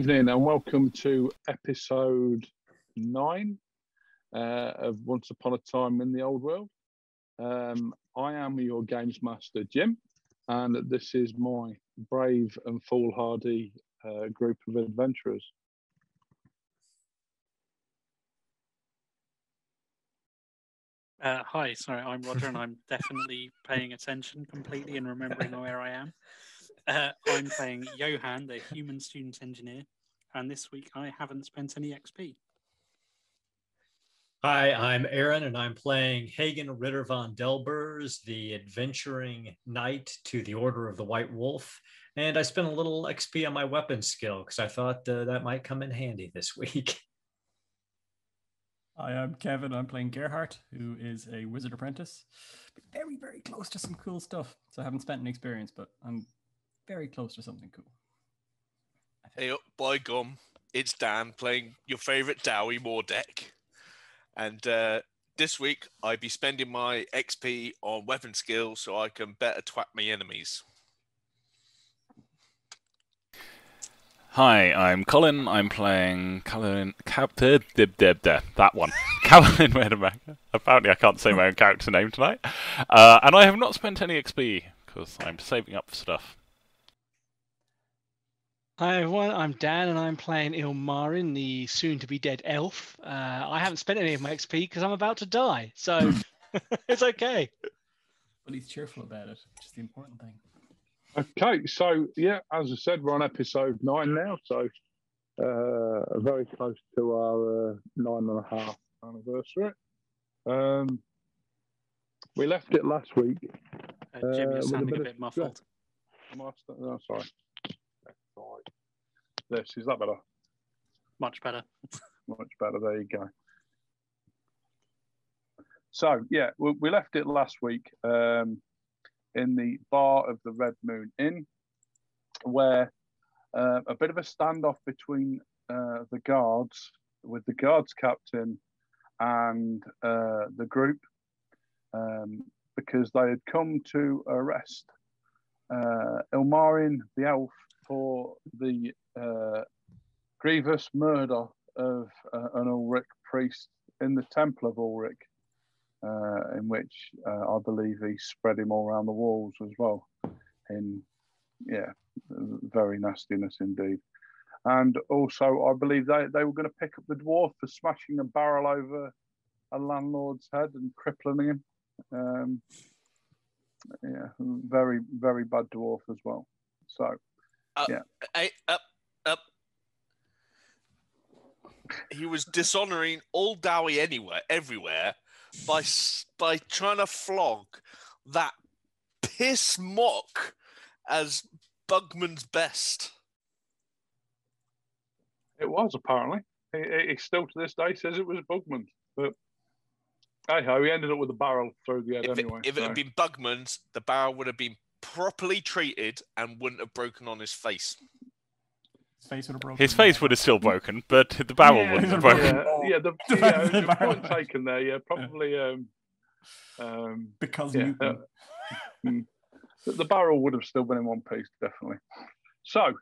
Evening and welcome to episode nine uh, of Once Upon a Time in the Old World. Um, I am your games master, Jim, and this is my brave and foolhardy uh, group of adventurers. Uh, hi, sorry, I'm Roger, and I'm definitely paying attention completely and remembering where I am. Uh, I'm playing Johan, the human student engineer, and this week I haven't spent any XP. Hi, I'm Aaron, and I'm playing Hagen Ritter von Delbers, the adventuring knight to the Order of the White Wolf. And I spent a little XP on my weapon skill because I thought uh, that might come in handy this week. Hi, I'm Kevin. I'm playing Gerhardt, who is a wizard apprentice. Very, very close to some cool stuff. So I haven't spent any experience, but I'm very close to something cool. Hey, up, by gum, it's Dan playing your favourite Dawi Moore deck. And uh, this week, I be spending my XP on weapon skill so I can better twat my enemies. Hi, I'm Colin. I'm playing Colin. Cap- dib, dib, dib, dib, that one. Colin Wedemaker. Apparently, I can't say my own character name tonight. Uh, and I have not spent any XP because I'm saving up for stuff. Hi everyone, I'm Dan and I'm playing Ilmarin, the soon-to-be dead elf. Uh, I haven't spent any of my XP because I'm about to die, so it's okay. But he's cheerful about it, which is the important thing. Okay, so yeah, as I said, we're on episode nine now, so uh, very close to our uh, nine and a half anniversary. Um, we left it last week. Uh, Jim, Uh, you're with a sounding bit a of bit muffled. Master, no, sorry. Right. This is that better? Much better. Much better. There you go. So yeah, we, we left it last week um, in the bar of the Red Moon Inn, where uh, a bit of a standoff between uh, the guards, with the guards captain and uh, the group, um, because they had come to arrest uh, Ilmarin the elf for the uh, grievous murder of uh, an Ulric priest in the Temple of Ulric, uh, in which uh, I believe he spread him all around the walls as well. In yeah, very nastiness indeed. And also, I believe they, they were going to pick up the dwarf for smashing a barrel over a landlord's head and crippling him. Um, yeah, very, very bad dwarf as well. So, Uh, Yeah. Hey, up, up. He was dishonoring all Dawi anywhere, everywhere, by by trying to flog that piss mock as Bugman's best. It was apparently. He, he- still to this day says it was Bugman, but hey ho, he ended up with a barrel through the head If, anyway. it, if it had been Bugman's, the barrel would have been properly treated and wouldn't have broken on his face. His face would have broken. His face would have still broken, but the barrel Yeah, wouldn't have the broken. yeah, yeah, the, The yeah, barrel- the barrel. point taken there. Yeah, probably. Um, um, because Yeah, Newton. Mm. the, the barrel would have still been in one piece, definitely. So,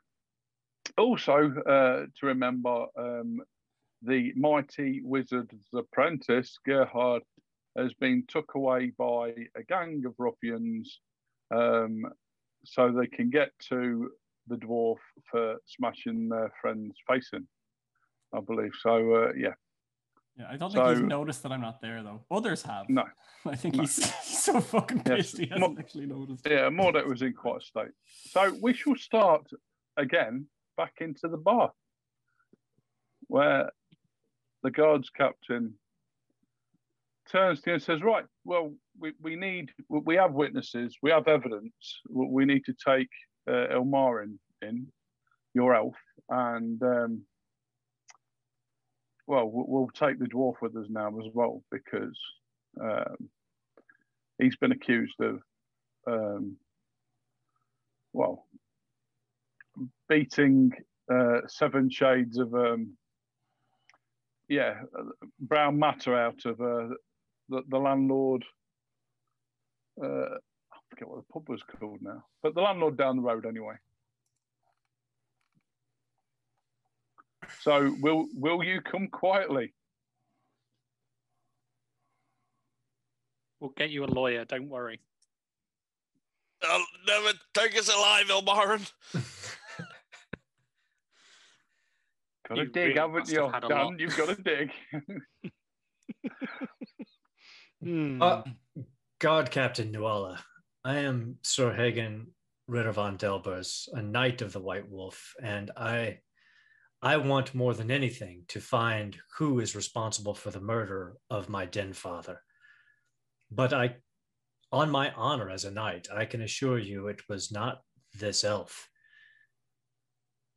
also uh, to remember, um, the mighty wizard's apprentice Gerhard has been took away by a gang of ruffians, um, so they can get to the dwarf for smashing their friend's face in. I believe so. Uh, yeah, Yeah, I don't think he's noticed that I'm not there though. Others have. no. I think No. he's, he's so fucking Yes. pissed he hasn't actually noticed. Yeah, Mordek was in quite a state. So we shall start again back into the bar where the guards captain turns to you and says, Right, well, we, we need, we have witnesses, we have evidence. We need to take uh, Elmarin in, your elf, and um, well, we- we'll take the dwarf with us now as well because um, he's been accused of um, well, beating uh, seven shades of um, yeah brown matter out of uh, the, the landlord. Uh, I forget what the pub was called now, but the landlord down the road anyway. So will will you come quietly? We'll get you a lawyer. Don't worry. They'll never take us alive, Ilmarin. Got to You dig, really haven't you? have had a Dan, you've got to dig. Hmm. Uh, God Captain Nuala, I am Sir Hagen Ritter von Delbers, a knight of the White Wolf, and I I want more than anything to find who is responsible for the murder of my den father. But I on my honor as a knight, I can assure you it was not this elf.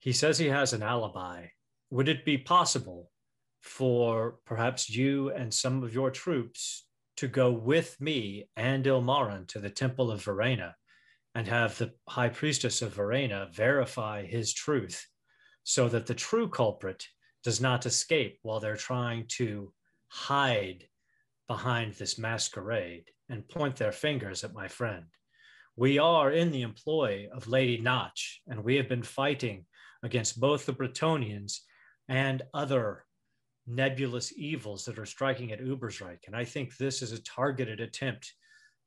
He says he has an alibi. Would it be possible for perhaps you and some of your troops to go with me and Ilmarin to the Temple of Verena and have the High Priestess of Verena verify his truth so that the true culprit does not escape while they're trying to hide behind this masquerade and point their fingers at my friend. We are in the employ of Lady Notch, and we have been fighting against both the Bretonnians and other nebulous evils that are striking at Ubersreik. And I think this is a targeted attempt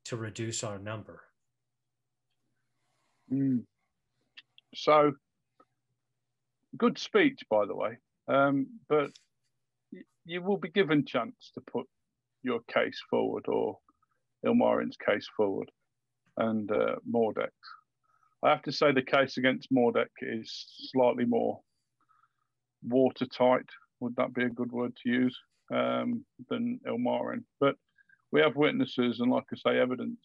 to reduce our number. Mm. So, good speech, by the way. Um, but you will be given chance to put your case forward or Ilmarin's case forward and uh, Mordek's. I have to say the case against Mordek is slightly more watertight. Would that be a good word to use? Um, than Ilmarin. But we have witnesses and, like I say, evidence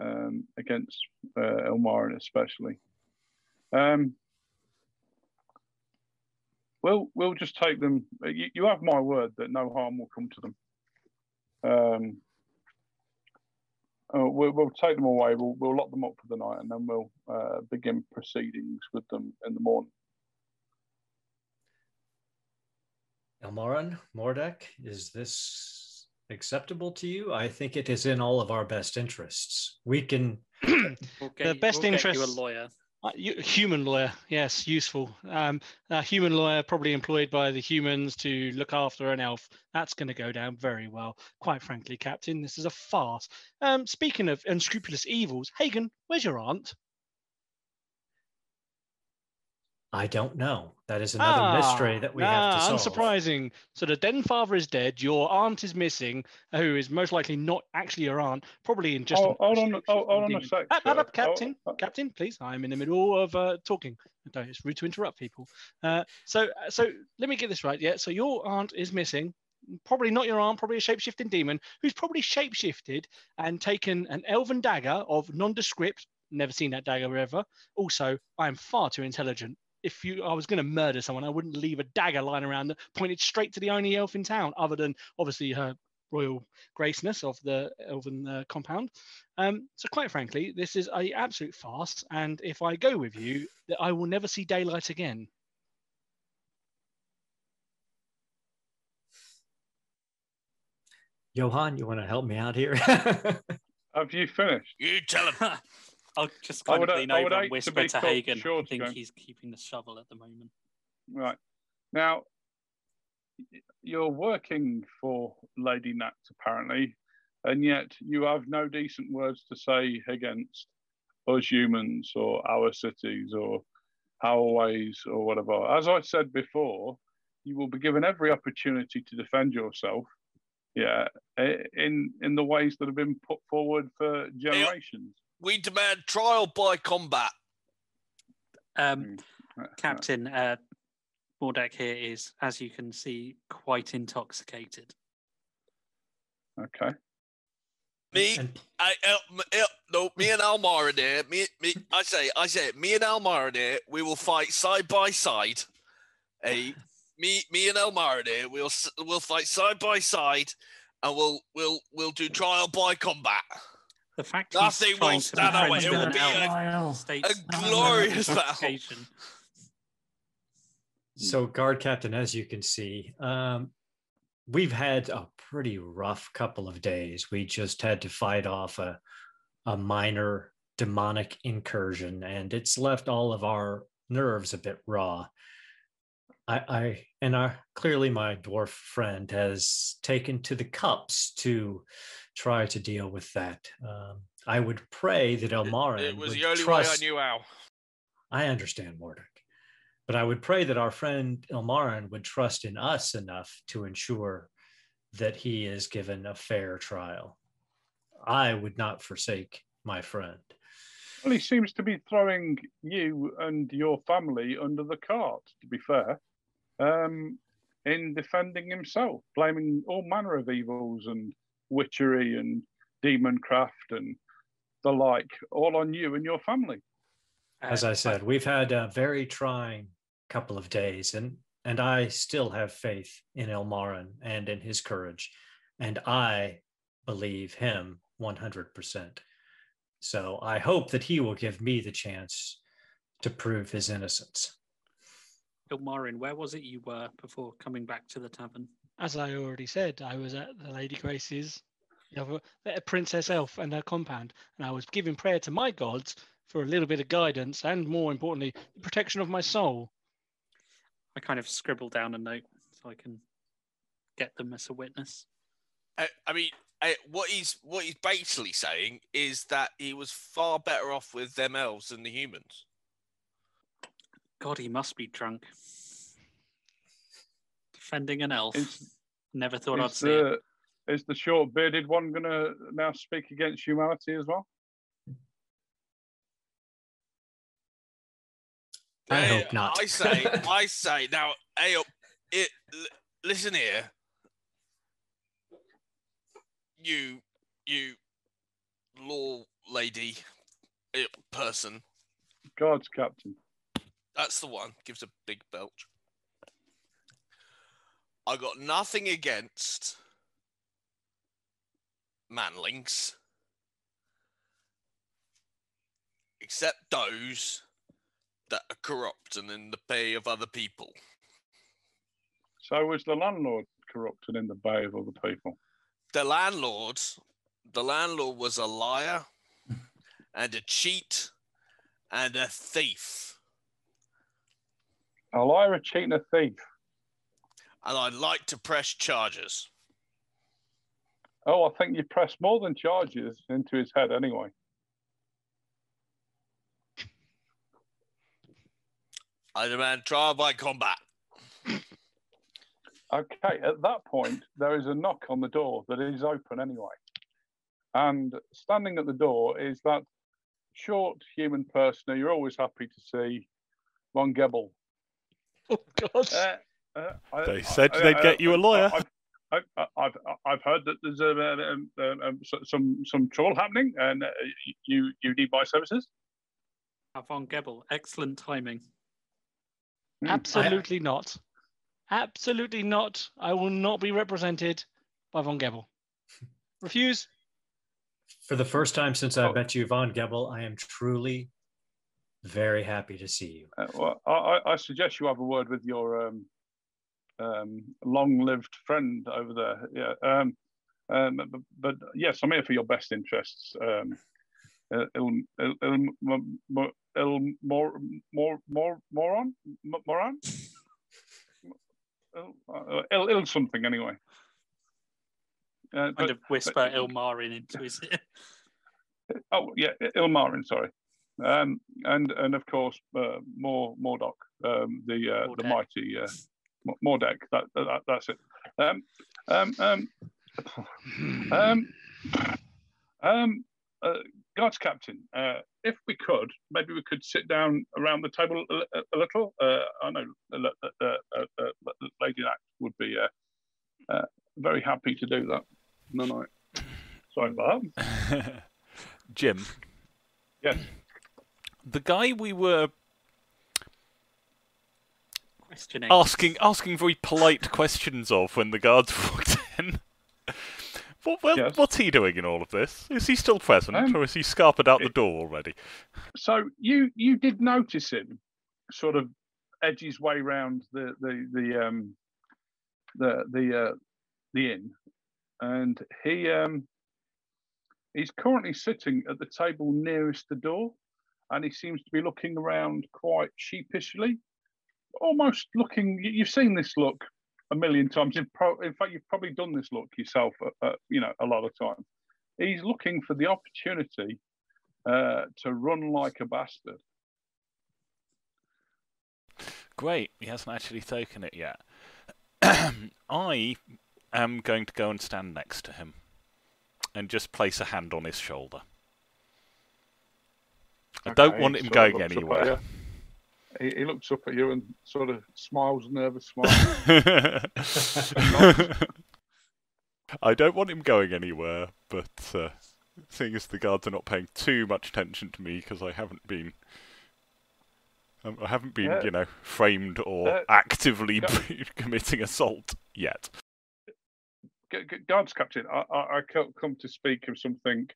um, against uh, Ilmarin especially. Um, we'll we'll just take them. You, you have my word that no harm will come to them. Um, uh, we'll, we'll take them away. We'll we'll lock them up for the night, and then we'll uh, begin proceedings with them in the morning. Elmarin, Mordek, is this acceptable to you? I think it is in all of our best interests. We can We'll The best we'll get you interests- a lawyer. Uh, human lawyer, yes, useful. Um, a human lawyer, probably employed by the humans to look after an elf. That's going to go down very well. Quite frankly, Captain, this is a farce. Um, speaking of unscrupulous evils, Hagen, where's your aunt? I don't know. That is another mystery that we have to ah, solve. Unsurprising. So the den father is dead. Your aunt is missing, who is most likely not actually your aunt, probably in just. Oh, hold on, oh, hold on a sec. Up, up, up, Captain. Oh, Captain, please. I'm in the middle of uh, talking. Don't, it's rude to interrupt people. Uh, so, so let me get this right. Yeah. So your aunt is missing. Probably not your aunt. Probably a shape-shifting demon who's probably shape-shifted and taken an elven dagger of nondescript. Never seen that dagger ever. Also, I am far too intelligent. If you, I was going to murder someone, I wouldn't leave a dagger lying around that pointed straight to the only elf in town, other than obviously her royal graceness of the elven uh, compound. Um, so quite frankly, this is a absolute farce, and if I go with you, that I will never see daylight again. Johan, you want to help me out here? Have you finished? You tell him. I'll just I kind would- of lean I over and whisper to cut Hagen. I think again. he's keeping the shovel at the moment. Right. Now, you're working for Lady Nat, apparently, and yet you have no decent words to say against us humans or our cities or our ways or whatever. As I said before, you will be given every opportunity to defend yourself. Yeah, in in the ways that have been put forward for generations. We demand trial by combat. Um, Uh, Captain uh, Mordek here is, as you can see, quite intoxicated. Okay. Me, And I, El, m- El, no, me and Almara there. Me, me, I say, I say, me and Almara there. We will fight side by side. Hey, me, me and Elmara there. We'll we'll fight side by side, and we'll we'll we'll do trial by combat. The fact Nothing he's trying will to be stand friends away. It will be elf a- a glorious battle. so, guard captain, as you can see, um, we've had a pretty rough couple of days. We just had to fight off a, a minor demonic incursion, and it's left all of our nerves a bit raw. I, I and our clearly my dwarf friend has taken to the cups to try to deal with that. Um, I would pray that Elmarin It was would the only trust. way I knew how. I understand, Mordek. But I would pray that our friend Ilmarin would trust in us enough to ensure that he is given a fair trial. I would not forsake my friend. Well, he seems to be throwing you and your family under the cart, to be fair, um, in defending himself, blaming all manner of evils and witchery and demon craft and the like, all on you and your family. As I said, we've had a very trying couple of days, and and I still have faith in Elmarin and in his courage, and I believe him 100%. So I hope that he will give me the chance to prove his innocence. Ilmarin, where was it you were before coming back to the tavern? As I already said, I was at the Lady Grace's, the other, the Princess Elf and her compound, and I was giving prayer to my gods for a little bit of guidance and, more importantly, the protection of my soul. I kind of scribbled down a note so I can get them as a witness. I, I mean, I, what he's what he's basically saying is that he was far better off with them elves than the humans. God, he must be drunk. Defending an elf. Is, Never thought I'd is see it. the, is the short bearded one going to now speak against humanity as well? I Hey, hope not. I say, I say now. Hey, it, l- listen here. You, you, law lady, eh, person. Guards captain. That's the one. Gives a big belch. I got nothing against manlings, except those that are corrupt and in the pay of other people. So was the landlord corrupt and in the pay of other people? The landlord, the landlord was a liar and a cheat and a thief. A liar, a cheat, and a thief. And I'd like to press charges. Oh, I think you pressed more than charges into his head anyway. I demand trial by combat. Okay, at that point, there is a knock on the door that is open anyway. And standing at the door is that short human person who you're always happy to see, Von Gebel. Oh, God. Uh, uh, I- They I- said I- they'd I- get you a I- lawyer. I- I- I- I've I've heard that there's a, um, um, um, so- some some trouble happening, and uh, you you need my services. Avon Gebel, excellent timing. Hmm. Absolutely not. Absolutely not. I will not be represented by Von Gebel. Refuse. For the first time since I Oh. met you, Von Gebel, I am truly very happy to see you. Uh, well, I, I- I suggest you have a word with your um, um, long-lived friend over there. Yeah, um, um, but, but yes, I'm here for your best interests. Um, uh, il, il, il, mo- mo- il, more, more, more, moron, Mo- moron, il, il, il something anyway. Uh, Kind but, of whisper but- Ilmarin into his ear. oh yeah, Ilmarin, sorry. Um, and and of course uh, more Mordock, um, the uh, the Mordek. mighty uh, Mo- Mordek. That, that that's it. Um, um, um, um, um, uh, guards captain, uh, if we could, maybe we could sit down around the table a, a, a little. Uh, I know uh, uh, uh, uh, uh, Lady Act would be uh, uh, very happy to do that. No, no. Sorry about that. Jim, Yes. The guy we were Questioning. asking asking very polite questions of when the guards walked in. What, well, Yes. What's he doing in all of this? Is he still present, Um, or is he scarpered out the door already? so you you did notice him sort of edge his way round the the the um the the uh, the inn and he um he's currently sitting at the table nearest the door and he seems to be looking around quite sheepishly almost looking. you- You've seen this look a million times. In, pro, in fact, you've probably done this look yourself. Uh, uh, you know, a lot of times. He's looking for the opportunity uh, to run like a bastard. Great, he hasn't actually taken it yet. I am going to go and stand next to him and just place a hand on his shoulder. I don't Okay, want him going looks up at anywhere. He, he looks up at you and sort of smiles, a nervous smile. I don't want him going anywhere, but uh, seeing as the guards are not paying too much attention to me because I haven't been, um, I haven't been, Uh, you know, framed or uh, actively committing assault yet. Gu- gu- Guards Captain, I, I, I come to speak of something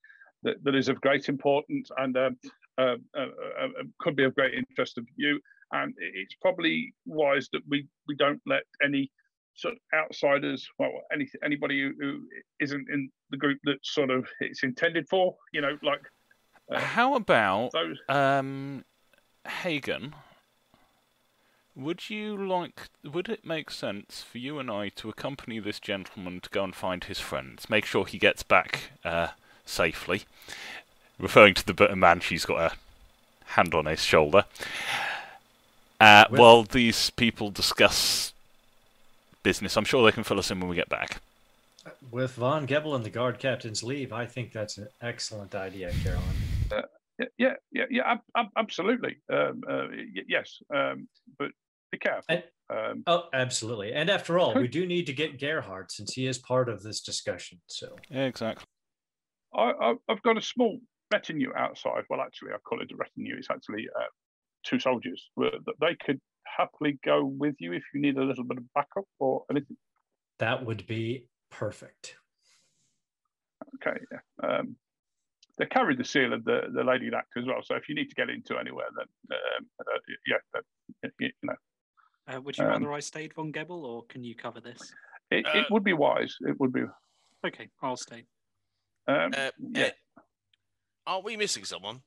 that, that is of great importance and um, uh, uh, uh, uh, could be of great interest of you. And it's probably wise that we, we don't let any sort of outsiders, well, any, anybody who, who isn't in the group that sort of it's intended for, you know, like uh, How about those. Um, Hagen, would you like? Would it make sense for you and I to accompany this gentleman to go and find his friends? Make sure he gets back uh, safely. Referring to the b- man, she's got a hand on his shoulder. Uh, Well- while these people discuss business, I'm sure they can fill us in when we get back. With Von Gebel and the guard captain's leave, I think that's an excellent idea, Caroline. Yeah, yeah, yeah, yeah ab- ab- absolutely. Um, uh, y- yes, um, but be careful. And- Um, Oh, absolutely. And after all, Could- we do need to get Gerhardt since he is part of this discussion. So Yeah, exactly. I, I, I've got a small retinue outside. Well, actually, I call it a retinue. It's actually uh, two soldiers. Uh, that They could happily go with you if you need a little bit of backup or anything. that would be perfect. Okay, yeah. Um, they carry the seal of the, the Lady Act as well. So if you need to get into anywhere, then um, uh, yeah, that, you know, Uh, would you Um, rather I stayed von Gebel, or can you cover this? it, Uh, it would be wise. It would be. Okay, I'll stay. Um, Uh, yeah. Are we missing someone?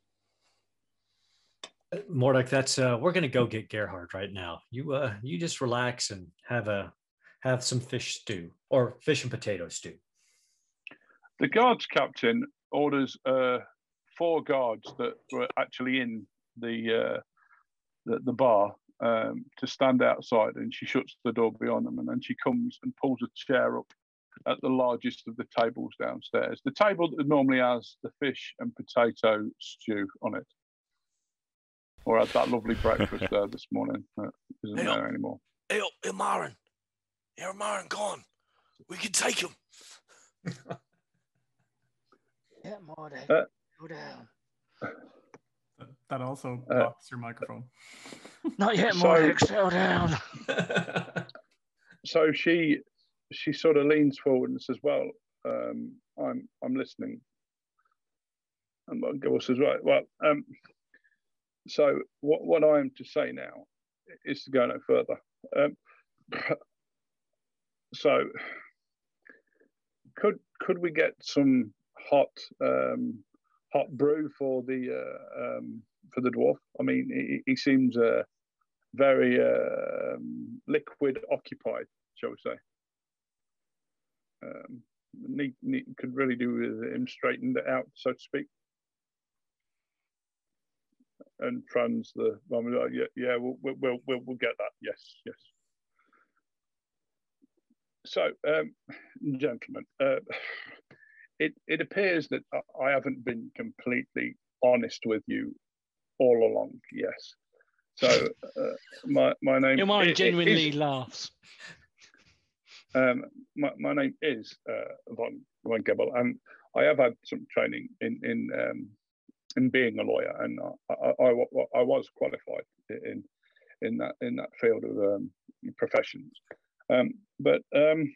Mordek, that's uh, we're gonna go get Gerhard right now. You uh, you just relax and have a have some fish stew or fish and potato stew. The guards captain orders uh, four guards that were actually in the uh, the, the bar um, to stand outside, and she shuts the door behind them, and then she comes and pulls a chair up at the largest of the tables downstairs. The table that normally has the fish and potato stew on it, or had that lovely breakfast there this morning that isn't Hey, there anymore. Hey, oh, Ilmarin. Ilmarin gone. We can take him. Yeah, Mordek, Uh, go down. That- That also Uh, blocks your microphone. Not yet, So- Mordek, settle down. so she she sort of leans forward and says, "Well, um, I'm I'm listening." And Gil says, "Right, well, um, so what what I am to say now is to go no further. Um, so could could we get some hot um, hot brew for the uh, um, for the dwarf? I mean, he, he seems uh, very um, liquid occupied, shall we say. Um, need, need, could really do with him straightened out, so to speak. And trans the, I mean, like, yeah, yeah, we'll, we'll, we'll, we'll, get that. Yes, yes. So, um, gentlemen, uh, it, it appears that I- haven't been completely honest with you all along. Yes. So, uh, my, my name Your i- i- mind is- genuinely laughs. Um, my, my name is uh, Von Von Gebel, and I have had some training in in um, in being a lawyer, and I, I, I, I was qualified in in that in that field of um, professions. Um, but um,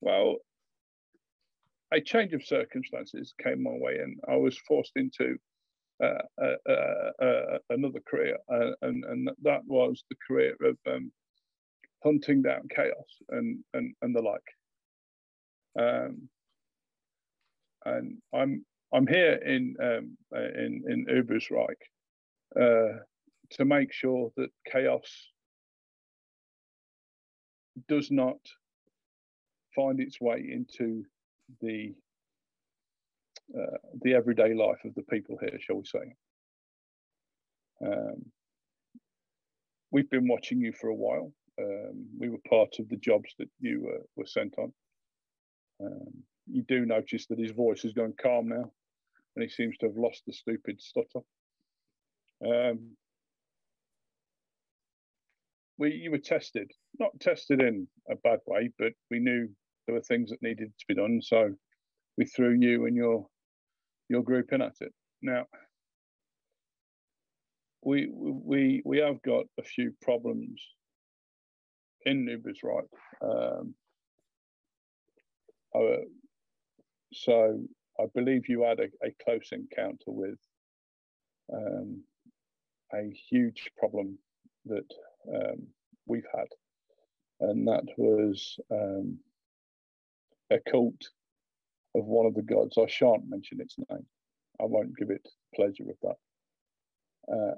well, a change of circumstances came my way, and I was forced into uh, uh, uh, uh, another career, uh, and and that was the career of um, hunting down chaos and and, and the like. Um, and I'm I'm here in um, uh, in in Ubersreik uh, to make sure that chaos does not find its way into the uh, the everyday life of the people here, shall we say. Um, we've been watching you for a while. Um, we were part of the jobs that you uh, were sent on. Um, you do notice that his voice has gone calm now, and he seems to have lost the stupid stutter. Um, we you were tested, not tested in a bad way, but we knew there were things that needed to be done, so we threw you and your your group in at it. Now, we we we have got a few problems in Nubis, right? Um, uh, so I believe you had a, a close encounter with um, a huge problem that um, we've had, and that was um, a cult of one of the gods. I shan't mention its name. I won't give it pleasure of that. Uh,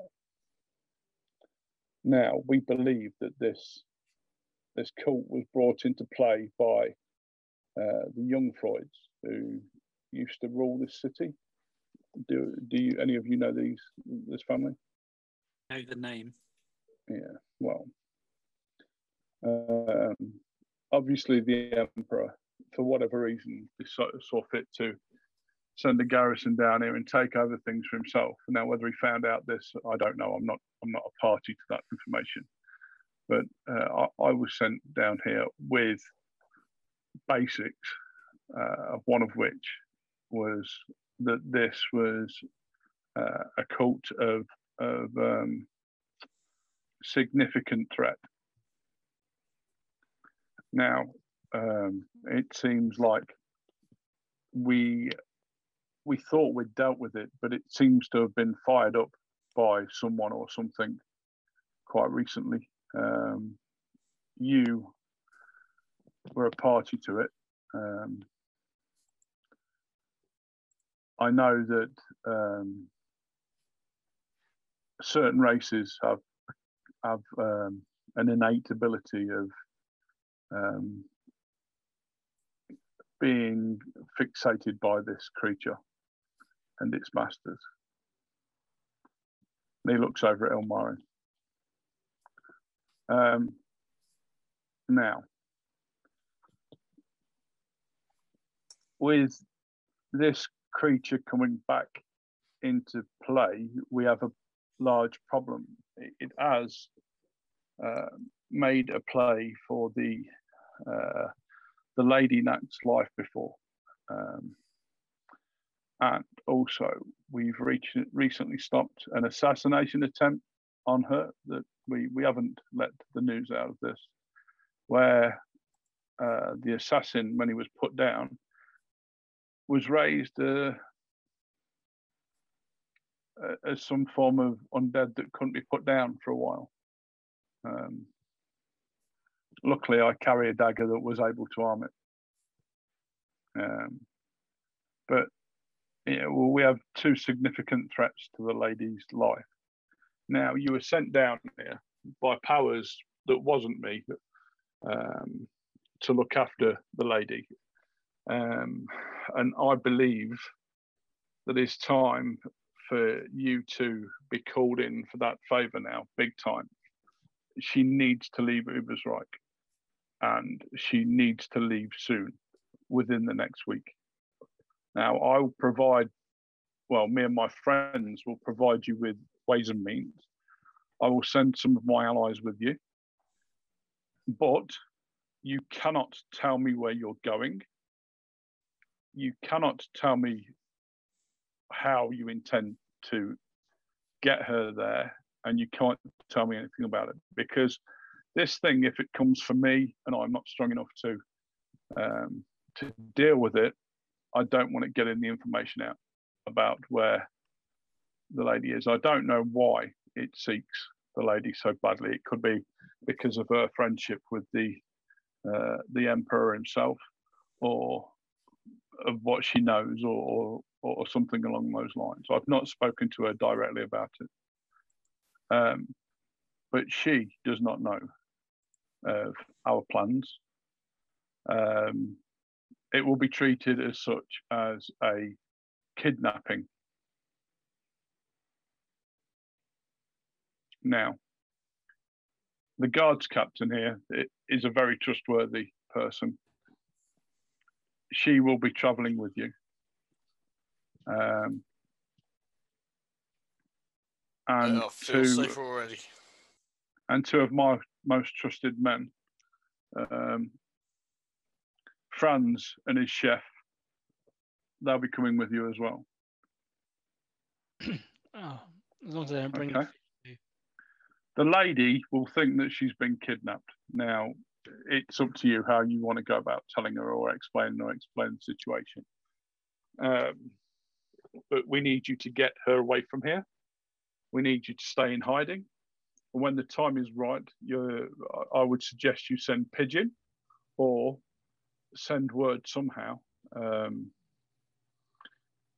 now we believe that this this cult was brought into play by uh, the Jungfreuds who used to rule this city. Do do you any of you know these this family? Know the name. Yeah. Well, um, obviously the emperor, for whatever reason, saw, saw fit to send a garrison down here and take over things for himself. Now, whether he found out this, I don't know. I'm not. I'm not a party to that information. But uh, I, I, was sent down here with basics, uh, one of which was that this was uh, a cult of of um, significant threat. Now, um, it seems like we we thought we'd dealt with it, but it seems to have been fired up by someone or something quite recently. Um, you were a party to it. Um, I know that um, certain races have have um, an innate ability of um, being fixated by this creature and its masters. And he looks over at Elmarin. Um, now, with this creature coming back into play, we have a large problem. It, has uh, made a play for the uh, the Lady Nat's life before. Um, and also, we've reached, recently stopped an assassination attempt on her that we, we haven't let the news out of this, where uh, the assassin, when he was put down, was raised uh, as some form of undead that couldn't be put down for a while. Um, luckily, I carry a dagger that was able to arm it. Um, but yeah, well, we have two significant threats to the lady's life. Now, you were sent down here by powers that wasn't me um, to look after the lady. Um, and I believe that it's time for you to be called in for that favour now, big time. She needs to leave Ubersreik and she needs to leave soon, within the next week. Now, I'll provide, well, me and my friends will provide you with ways and means. I will send some of my allies with you, but you cannot tell me where you're going. You cannot tell me how you intend to get her there, and you can't tell me anything about it because this thing, if it comes for me and I'm not strong enough to um, to deal with it, I don't want to get the information out about where the lady is. I don't know why it seeks the lady so badly. It could be because of her friendship with the uh, the emperor himself, or of what she knows, or, or, or something along those lines. I've not spoken to her directly about it. Um, but she does not know of our plans. Um, it will be treated as such as a kidnapping. Now, the guards captain here is a very trustworthy person. She will be traveling with you. Um, and I feel two, safer already. and two of my most trusted men, um, Franz and his chef, they'll be coming with you as well. Oh, as long as they don't bring. Okay. The lady will think that she's been kidnapped. Now, it's up to you how you want to go about telling her or explaining or explain the situation. Um, but we need you to get her away from here. We need you to stay in hiding. And when the time is right, I would suggest you send pigeon or send word somehow. Um,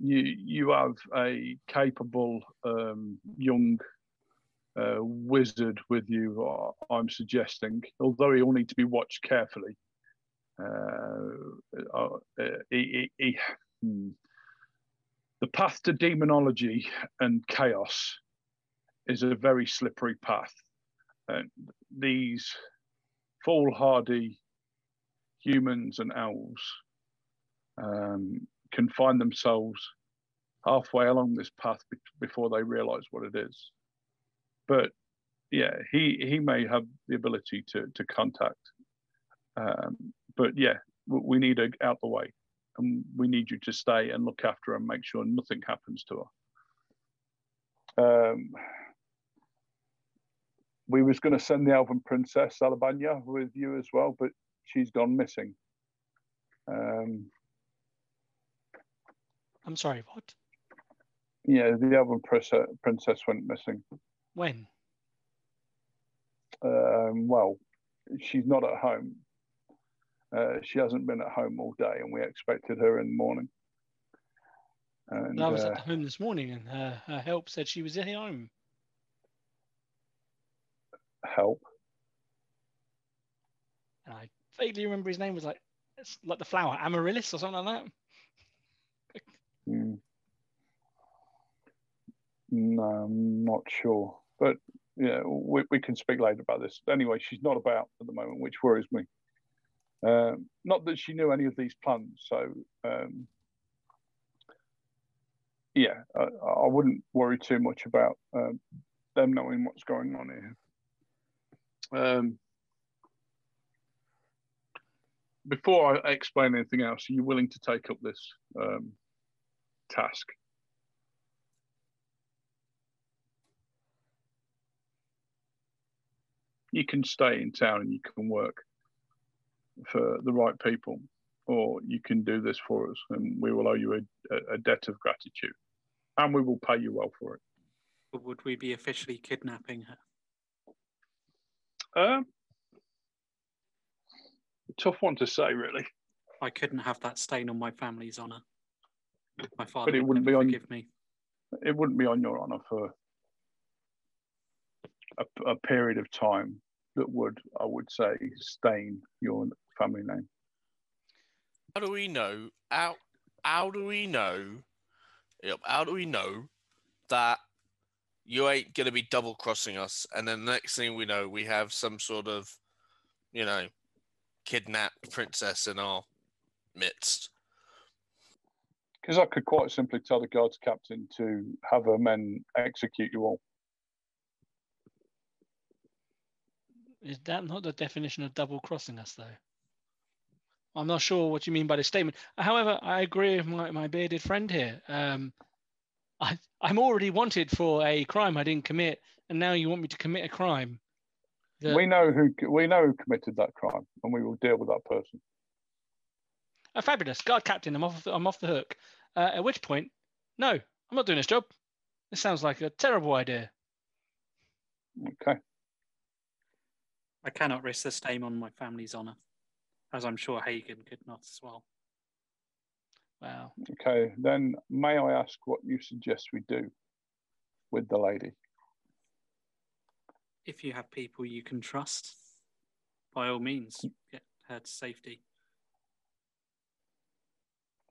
you you have a capable um, young uh, wizard with you. uh, I'm suggesting, although he'll need to be watched carefully. Uh, uh, he, he, he, hmm. The path to demonology and chaos is a very slippery path. And these foolhardy humans and elves um, can find themselves halfway along this path be- before they realize what it is. But yeah, he, he may have the ability to, to contact. Um, but yeah, we need her out the way and we need you to stay and look after her and make sure nothing happens to her. Um, we was going to send the elven princess Alabania with you as well, but she's gone missing. Um, I'm sorry. What? yeah, the princess, princess went missing. When? Um, well, she's not at home. Uh, she hasn't been at home all day, and we expected her in the morning. And I was uh, at home this morning, and her, her help said she was at home. help. And I vaguely remember his name was like it's like the flower amaryllis or something like that. Mm. No, I'm not sure. But yeah, we, we can speak later about this. Anyway, she's not about at the moment, which worries me. Um, not that she knew any of these plans, so um, yeah, I, I wouldn't worry too much about um, them knowing what's going on here. Um, before I explain anything else, are you willing to take up this um, task? You can stay in town and you can work for the right people, or you can do this for us and we will owe you a, a, debt of gratitude and we will pay you well for it. But would we be officially kidnapping her? Um, tough one to say, really. I couldn't have that stain on my family's honour. My father But it would wouldn't be on- forgive me. It wouldn't be on your honour for a, a period of time that would, I would say, stain your family name. How do we know? How how do we know? Yep. How do we know that you ain't gonna be double crossing us? And then the next thing we know, we have some sort of, you know, kidnapped princess in our midst. Because I could quite simply tell the guards captain to have her men execute you all. Is that not the definition of double crossing us, though? I'm not sure what you mean by this statement. However, I agree with my, my bearded friend here. Um, I, I'm already wanted for a crime I didn't commit, and now you want me to commit a crime. that- We know who we know who committed that crime, and we will deal with that person. Oh, fabulous. Guard captain, I'm off the, I'm off the hook. Uh, at which point, no, I'm not doing this job. This sounds like a terrible idea. Okay. I cannot risk the stain on my family's honour, as I'm sure Hagen could not as well. Wow. Okay. Then may I ask what you suggest we do with the lady? If you have people you can trust, by all means, mm. get her to safety.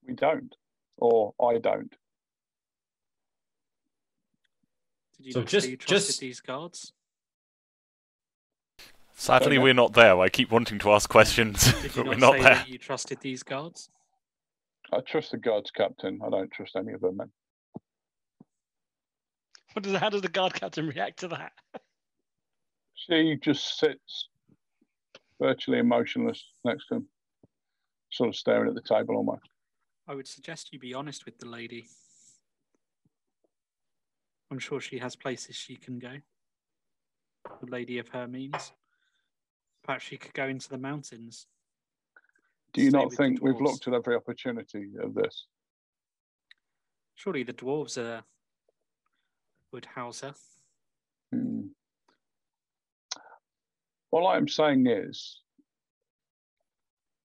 We don't, or I don't. Did you So just- you trusted just- these guards? Sadly, Okay. we're not there. I keep wanting to ask questions, Did you but we're not not say there. that you trusted these guards? I trust the guards captain. I don't trust any of them men. What does, how does the guard captain react to that? She just sits virtually emotionless next to him, sort of staring at the table almost. I would suggest you be honest with the lady. I'm sure she has places she can go. The lady of her means. Perhaps she could go into the mountains. Do you not think we've looked at every opportunity of this? Surely the dwarves are, would house her. Hmm. All I'm saying is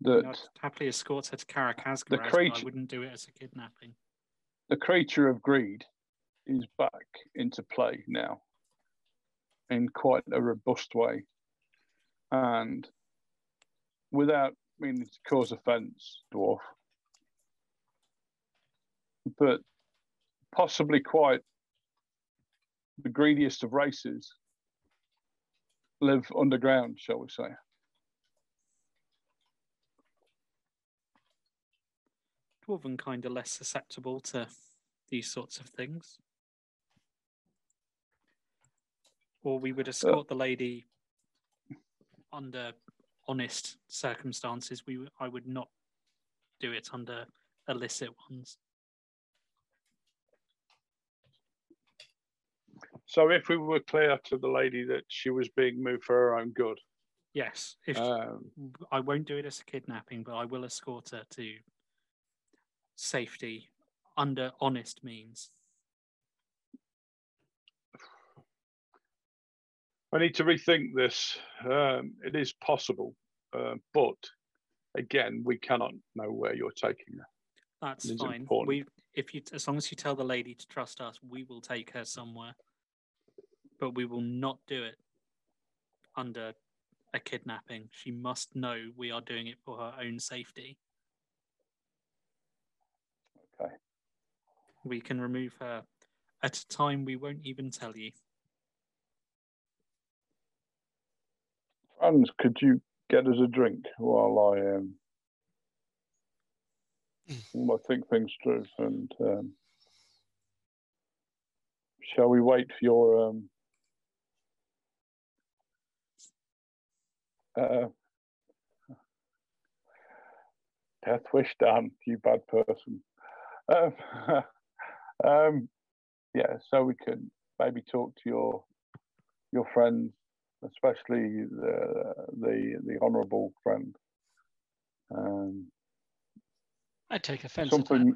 that I'd happily escort her to Karakazgar, The but I creature- wouldn't do it as a kidnapping. the creature of greed is back into play now in quite a robust way. And without meaning to cause offence, dwarf, but possibly quite the greediest of races live underground, shall we say. Dwarven kind are less susceptible to these sorts of things. Or we would uh, escort the lady under honest circumstances. we I would not do it under illicit ones. So if we were clear to the lady that she was being moved for her own good, Yes, if um, I won't do it as a kidnapping, but I will escort her to safety under honest means. I need to rethink this. Um, it is possible, uh, but again, we cannot know where you're taking her. That's fine. important. We, if you, as long as you tell the lady to trust us, we will take her somewhere. But we will not do it under a kidnapping. She must know we are doing it for her own safety. Okay. We can remove her at a time we won't even tell you. Franz, could you get us a drink while I um, while I think things through? And um, shall we wait for your um, uh, death wish, Dan? You bad person. Um, um, yeah, so we can maybe talk to your your friends especially the the the honourable friend. Um, I take offence something.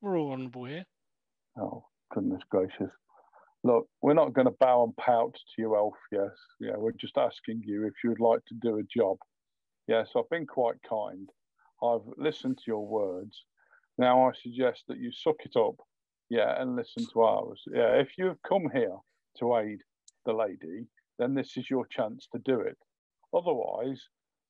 We're all honourable here. Oh goodness gracious! Look, we're not going to bow and pout to you, Elf. Yes, yeah, we're just asking you if you'd like to do a job. Yes, I've been quite kind. I've listened to your words. Now I suggest that you suck it up, yeah, and listen to ours. Yeah, if you have come here to aid the lady, then this is your chance to do it. Otherwise,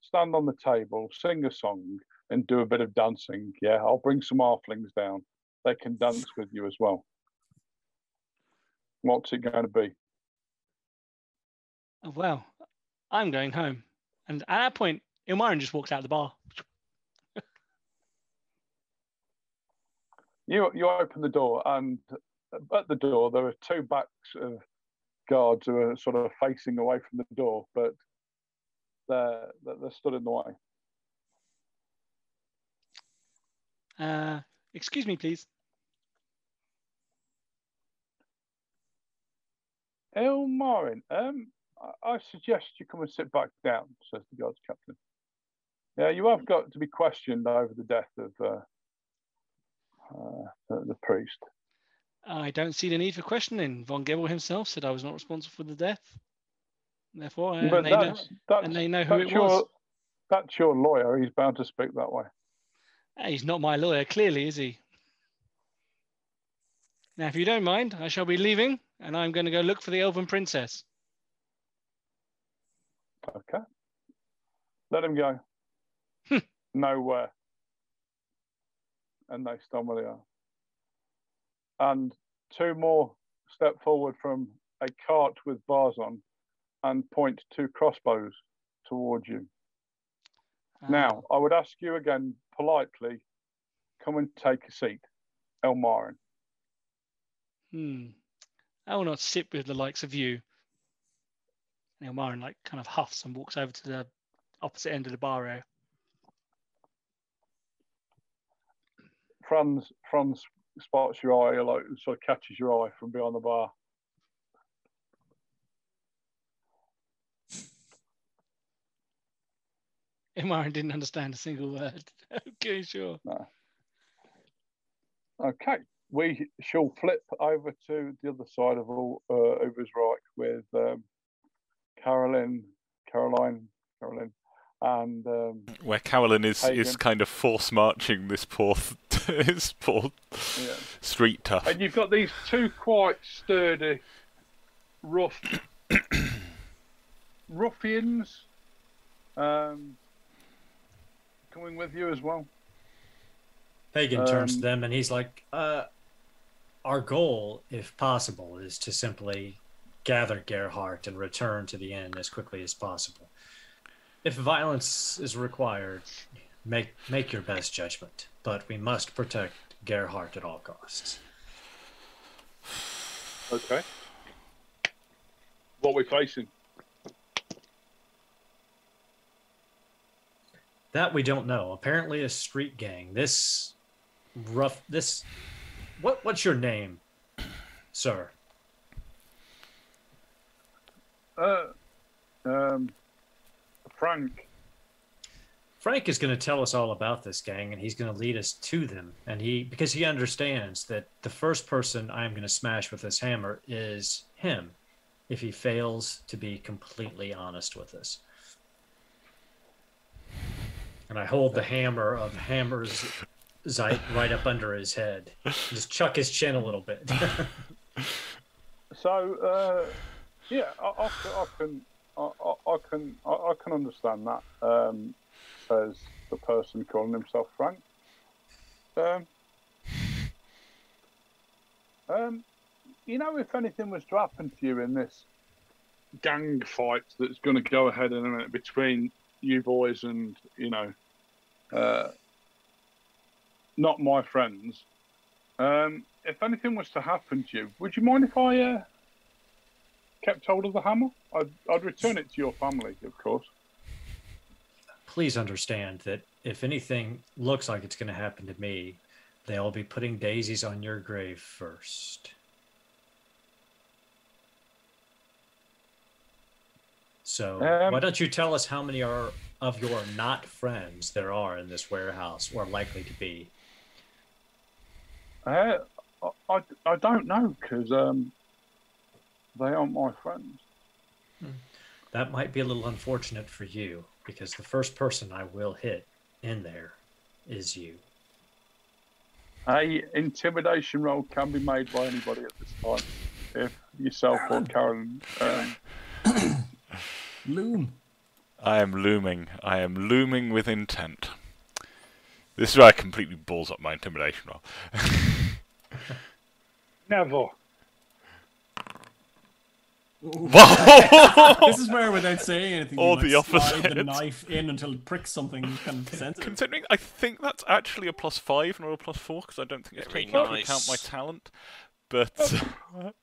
stand on the table, sing a song, and do a bit of dancing. Yeah, I'll bring some halflings down. They can dance with you as well. What's it going to be? Oh, well, I'm going home. And at that point, Ilmarin just walks out of the bar. You you open the door, and at the door there are two backs of guards who are sort of facing away from the door, but they're they're stood in the way. Uh, excuse me, please. Elmarin, um, I, I suggest you come and sit back down, says the guards captain. Yeah, you have got to be questioned over the death of uh, uh, the, the priest. I don't see the need for questioning. Von Gebel himself said I was not responsible for the death. Therefore, but they know, that's, and they know who it your, was. That's your lawyer. He's bound to speak that way. Uh, He's not my lawyer, clearly, is he? Now, if you don't mind, I shall be leaving, and I'm going to go look for the Elven Princess. Okay. Let him go. Hmm. Nowhere. And they they are. And two more step forward from a cart with bars on and point two crossbows towards you. Now, I would ask you again politely, come and take a seat. Elmarin. Hmm. I will not sit with the likes of you. And Ilmarin like kind of huffs and walks over to the opposite end of the bar area. Franz Franz spots your eye, like sort of catches your eye from behind the bar. Ilmarin didn't understand a single word. okay, sure. No. Okay, we shall flip over to the other side of all uh, Ubersreik with um, Carolyn, Caroline, Caroline, and um, Where Carolyn is is kind of force marching this poor this poor yeah. street tough. And you've got these two quite sturdy, rough ruffians um, coming with you as well. Hagen turns to Um, them and he's like, uh, Our goal, if possible, is to simply gather Gerhardt and return to the inn as quickly as possible. If violence is required, make make your best judgment. But we must protect Gerhardt at all costs. Okay. What we're we facing? That we don't know. Apparently, a street gang. This rough. This. What? What's your name, sir? Uh, um, Frank. Frank is going to tell us all about this gang, and he's going to lead us to them. And he, because he understands that the first person I'm going to smash with this hammer is him, if he fails to be completely honest with us. And I hold the hammer of hammers Zeit right up under his head. Just chuck his chin a little bit. So, uh, yeah, I, I, I can, I, can, I, I can understand that. Um, the person calling himself Frank. Um, um, you know, if anything was to happen to you in this gang fight that's going to go ahead in a minute between you boys and you know, uh, not my friends. Um, if anything was to happen to you, would you mind if I uh, kept hold of the hammer? I'd, I'd return it to your family, of course. Please understand that if anything looks like it's going to happen to me, they'll be putting daisies on your grave first. So, Um, why don't you tell us how many are of your not friends there are in this warehouse or likely to be? Uh, I, I, don't know because um, they aren't my friends. That might be a little unfortunate for you because the first person I will hit in there is you. A intimidation roll can be made by anybody at this time. If yourself or Karen. Um, Loom. I am looming. I am looming with intent. This is where I completely balls up my intimidation roll. never. Whoa! This is where, without saying anything, you, Or like, the slide the knife in until it pricks something kind of sensitive. Considering I think that's actually a plus five, not a plus four, because I don't think it's Very taking into account my talent. But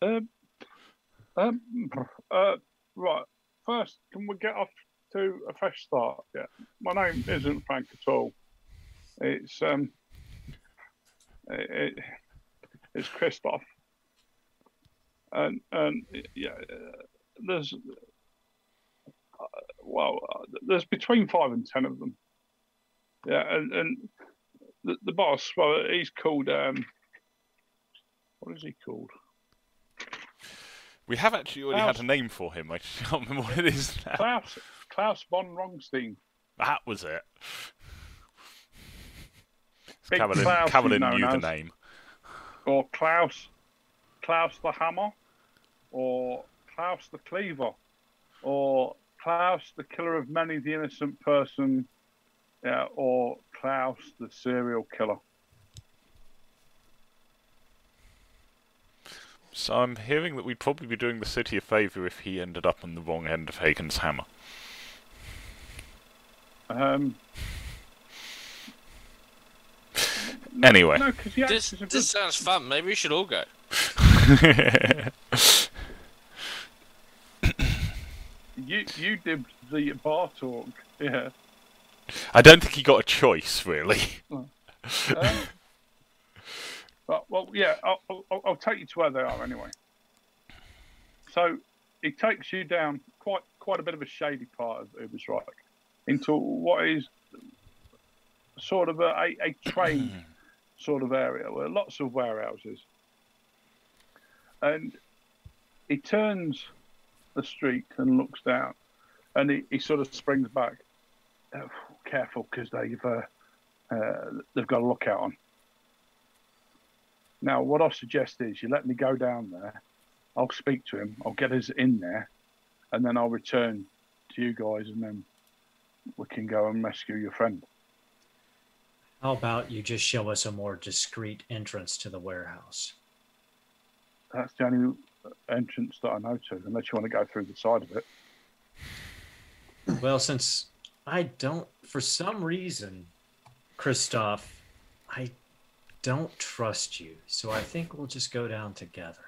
Um, um, uh, right. First, can we get off to a fresh start? Yeah. My name isn't Frank at all. It's um. It, it, it's Christoph. And and yeah, there's uh, well, uh, there's between five and ten of them. Yeah, and and the, the boss, well, he's called um. What is he called? we have actually already had a name for him. I just can't remember what it is now. Klaus Klaus von Rongstein. That was it. Big Klaus, he's Carolyn known knew the name. or Klaus, Klaus the Hammer, or Klaus the Cleaver. or Klaus, the killer of many, the innocent person, yeah, or Klaus, the serial killer. So I'm hearing that we'd probably be doing the city a favour if he ended up on the wrong end of Hagen's hammer. Um, Anyway. no, because he This as a good this sounds fun. Maybe we should all go. You you did the bar talk, yeah. I don't think he got a choice, really. Um, but, well, yeah, I'll, I'll, I'll take you to where they are anyway. So it takes you down quite quite a bit of a shady part of Ubersreik into what is sort of a, a, a trade sort of area where lots of warehouses. And he turns the street and looks down, and he, he sort of springs back. Oh, careful, because they've uh, uh, they've got a lookout on. Now, what I suggest is you let me go down there. I'll speak to him. I'll get us in there, and then I'll return to you guys, and then we can go and rescue your friend. How about you just show us a more discreet entrance to the warehouse? That's the only entrance that I know to, unless you want to go through the side of it. Well, since I don't, for some reason, Christoph, I don't trust you. So I think we'll just go down together.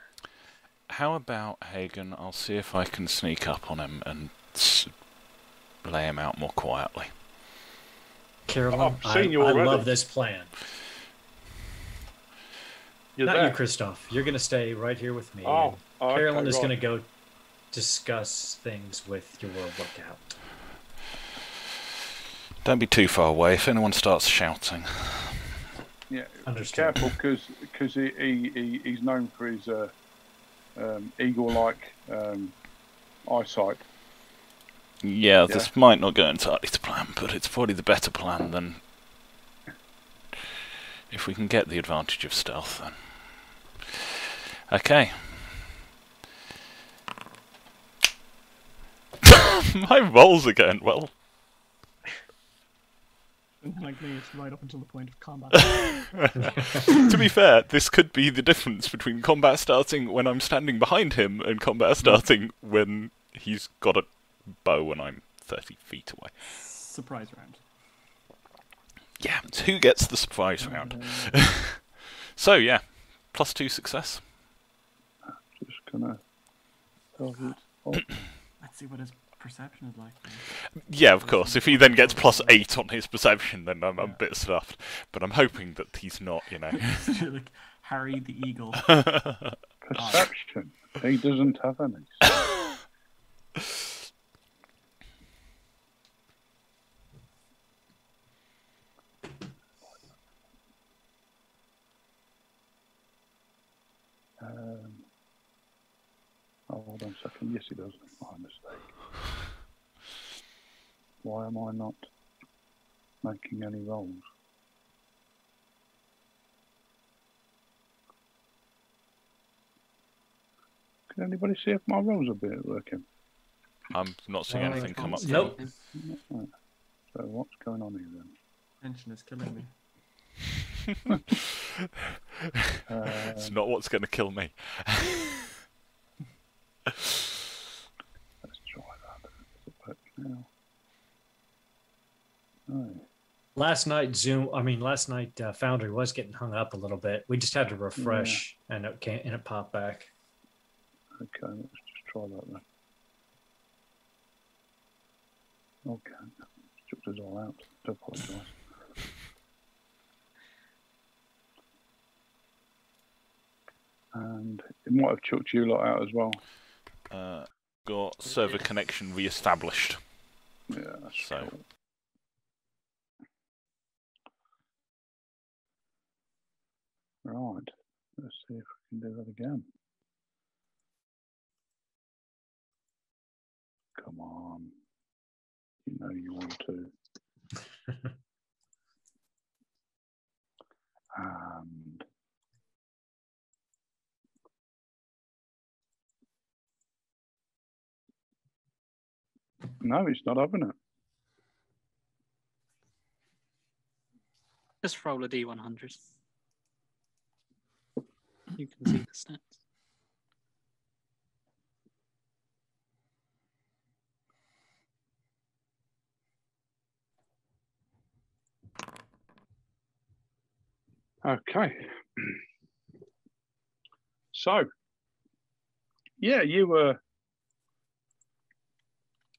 How about Hagen? I'll see if I can sneak up on him and lay him out more quietly. Carolyn, I've I, I love this plan. You're Not there. you, Christoph. You're going to stay right here with me. Oh, and oh, Carolyn is going to go discuss things with your lookout. Don't be too far away. If anyone starts shouting, Yeah, Understood. careful because he, he, he he's known for his uh, um, eagle-like um, eyesight. yeah, this might not go entirely to plan, but it's probably the better plan than if we can get the advantage of stealth. Then, okay. My rolls are going well. like me, it's right up until the point of combat. to be fair, this could be the difference between combat starting when I'm standing behind him and combat mm. starting when he's got a bow and I'm 30 feet away. Surprise round. Yeah, it's who gets the surprise round? Uh, so, yeah, plus two success. Just gonna. tell you- Let's see what his perception is like. Yeah, of course. If he then gets plus eight on his perception, then I'm, I'm a bit stuffed. But I'm hoping that he's not, you know. like Harry the Eagle. perception. He doesn't have any. Um, oh, hold on a second. Yes, he does. My mistake. Why am I not making any rolls? Can anybody see if my rolls are bit working? I'm not seeing Uh, anything come up. Nope. So what's going on here then? Tension is killing me. It's Um, not what's going to kill me. let's try that. Does it work now? No. Last night, Zoom. I mean, last night uh, Foundry was getting hung up a little bit. We just had to refresh, and it came and it popped back. Okay, let's just try that then. Okay, chucked us all out. Do apologise. And it might have chucked you lot out as well. Uh, got server connection re-established. Yeah, that's So- cool. Right, let's see if we can do that again. Come on. You know you want to. and No, it's not having it. Just roll a d100. You can see the stats. Okay. So, yeah, you were.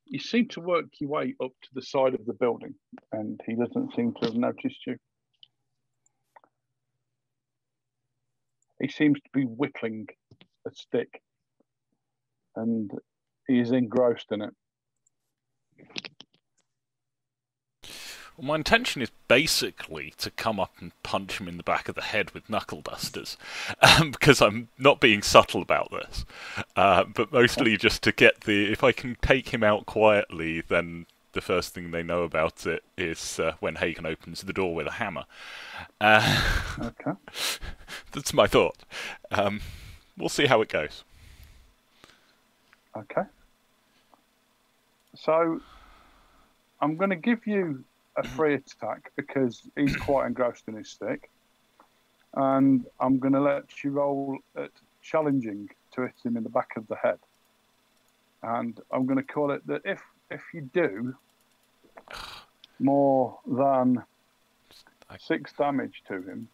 you seem to work your way up to the side of the building, and he doesn't seem to have noticed you. He seems to be whittling a stick, and he is engrossed in it. Well, my intention is basically to come up and punch him in the back of the head with knuckle dusters, um, because I'm not being subtle about this, uh, but mostly just to get the. If I can take him out quietly, then the first thing they know about it is uh, when Hagen opens the door with a hammer. Uh, Okay. that's my thought. Um, we'll see how it goes. Okay. So I'm going to give you a free attack because he's quite engrossed in his stick. And I'm going to let you roll at challenging to hit him in the back of the head. And I'm going to call it that if if you do more than six damage to him,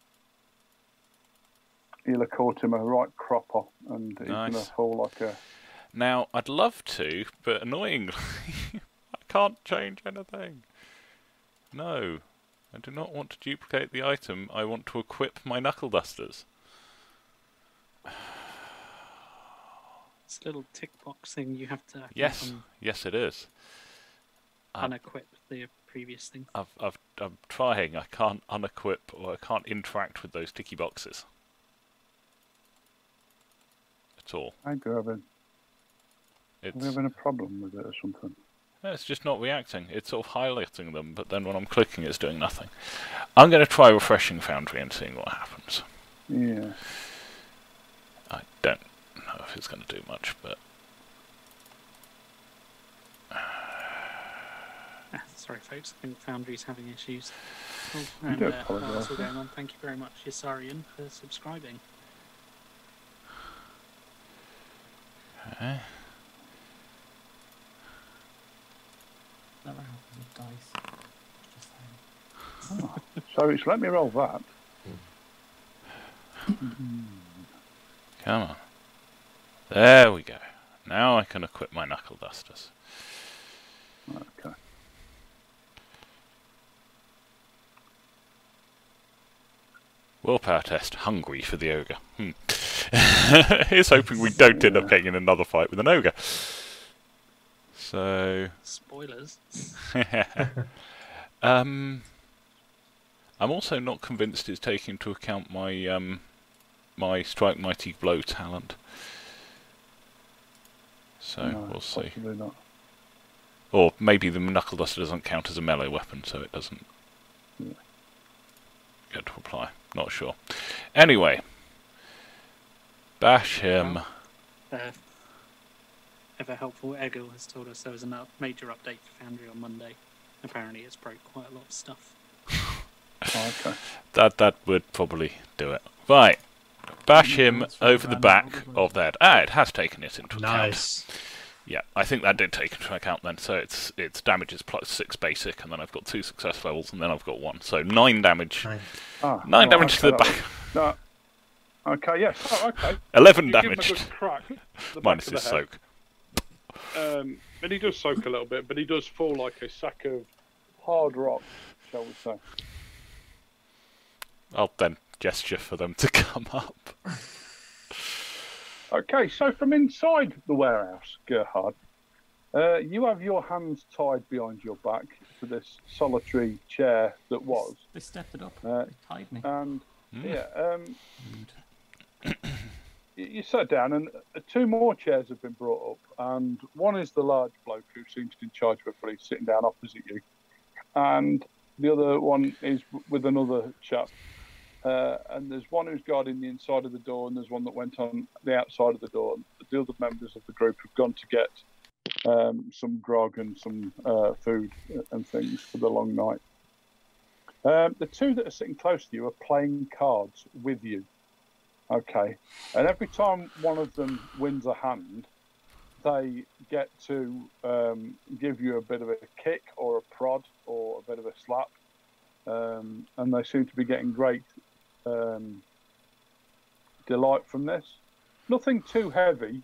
you'll have caught him a right cropper and he's going to fall like a Now, I'd love to, but annoyingly, I can't change anything. No, I do not want to duplicate the item. I want to equip my knuckle dusters. It's a little tick box thing you have to Yes, un- yes, it is. Uh, unequip the previous thing. I've, I've, I'm trying. I can't unequip or I can't interact with those ticky boxes at all. I do have a, are we It's having a problem with it or something? No, it's just not reacting. It's sort of highlighting them, but then when I'm clicking, it's doing nothing. I'm going to try refreshing Foundry and seeing what happens. Yeah. I don't know if it's going to do much, but Ah, sorry, folks. I think Foundry's having issues. Oh, I and do uh, apologise that's all going on, thank you very much, Yasarian, for subscribing. okay. Never happens with dice. Just saying. So it's let me roll that. come on. There we go. Now I can equip my knuckle dusters. Okay. Willpower test. Hungry for the ogre. Hmm. Here's hoping we don't end up getting in another fight with an ogre. So. Spoilers. um, I'm also not convinced it's taking into account my um, my strike mighty blow talent. So No, we'll see. Not. Or maybe the knuckle duster doesn't count as a melee weapon, so it doesn't Yeah. get to apply. Not sure. Anyway, bash him. Uh, ever helpful Egil has told us there was a major update for Foundry on Monday. Apparently, it's broke quite a lot of stuff. Oh, okay. That that would probably do it. Right. Bash him over the back of that. Ah, it has taken it into account. Nice. Yeah, I think that did take into account then. So it's it's damages plus six basic, and then I've got two success levels, and then I've got one. So nine damage. Nine. Ah, Nine right, damage to the back. No. Okay, yes. Oh, okay. Eleven You give him a damage. crack. Minus his soak. Um, and he does soak a little bit, but he does fall like a sack of hard rock, shall we say. I'll then gesture for them to come up. Okay, so from inside the warehouse, Gerhard, uh, you have your hands tied behind your back to this solitary chair that was. They stepped it up. Uh, they tied me. And Hmm. yeah, um, you, you sat down, and uh, two more chairs have been brought up, and one is the large bloke who seems to be in charge of everybody sitting down opposite you, and the other one is with another chap. Uh, and there's one who's guarding the inside of the door, and there's one that went on the outside of the door. The other members of the group have gone to get um, some grog and some uh, food and things for the long night. Um, the two that are sitting close to you are playing cards with you. Okay, and every time one of them wins a hand, they get to um, give you a bit of a kick or a prod or a bit of a slap, um, and they seem to be getting great um, delight from this. Nothing too heavy,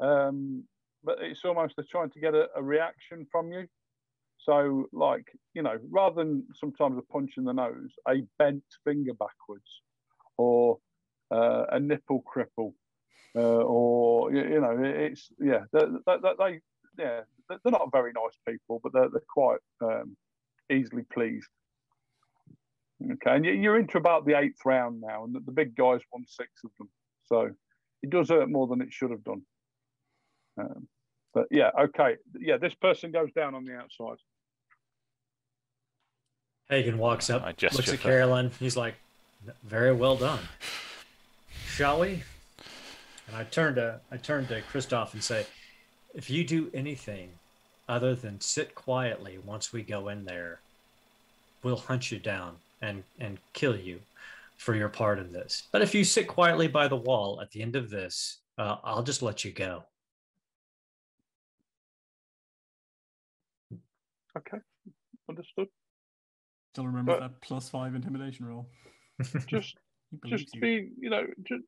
um, but it's almost they're trying to get a, a reaction from you. So, like, you know, rather than sometimes a punch in the nose, a bent finger backwards or uh, a nipple cripple, uh, or, you, know, it's, yeah, they, they, they, yeah, they're not very nice people, but they're, they're quite um, easily pleased. Okay, and you're into about the eighth round now, and the big guys won six of them. So it does hurt more than it should have done. Um, but yeah, okay. Yeah, this person goes down on the outside. Hagen walks up, I gesture looks at Carolyn. He's like, "Very well done." Shall we? And I turn to I turn to Christoph and say, "If you do anything other than sit quietly once we go in there, we'll hunt you down and and kill you for your part in this. But if you sit quietly by the wall at the end of this, uh, I'll just let you go." Okay, understood. Still remember But- that plus five intimidation roll. Just, just you. be, you know, just,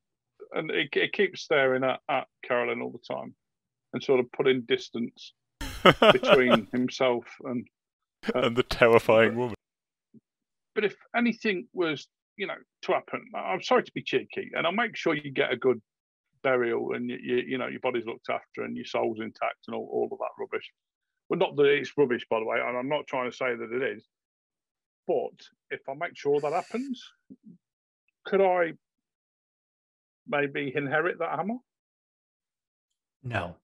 and it, it keeps staring at, at Carolyn all the time, and sort of putting distance between himself and. and the terrifying woman. But if anything was, you know, to happen, I'm sorry to be cheeky, and I'll make sure you get a good burial and you, you, you know your body's looked after and your soul's intact and all, all of that rubbish. Well, not that it's rubbish, by the way, and I'm not trying to say that it is. But if I make sure that happens, could I maybe inherit that hammer? No.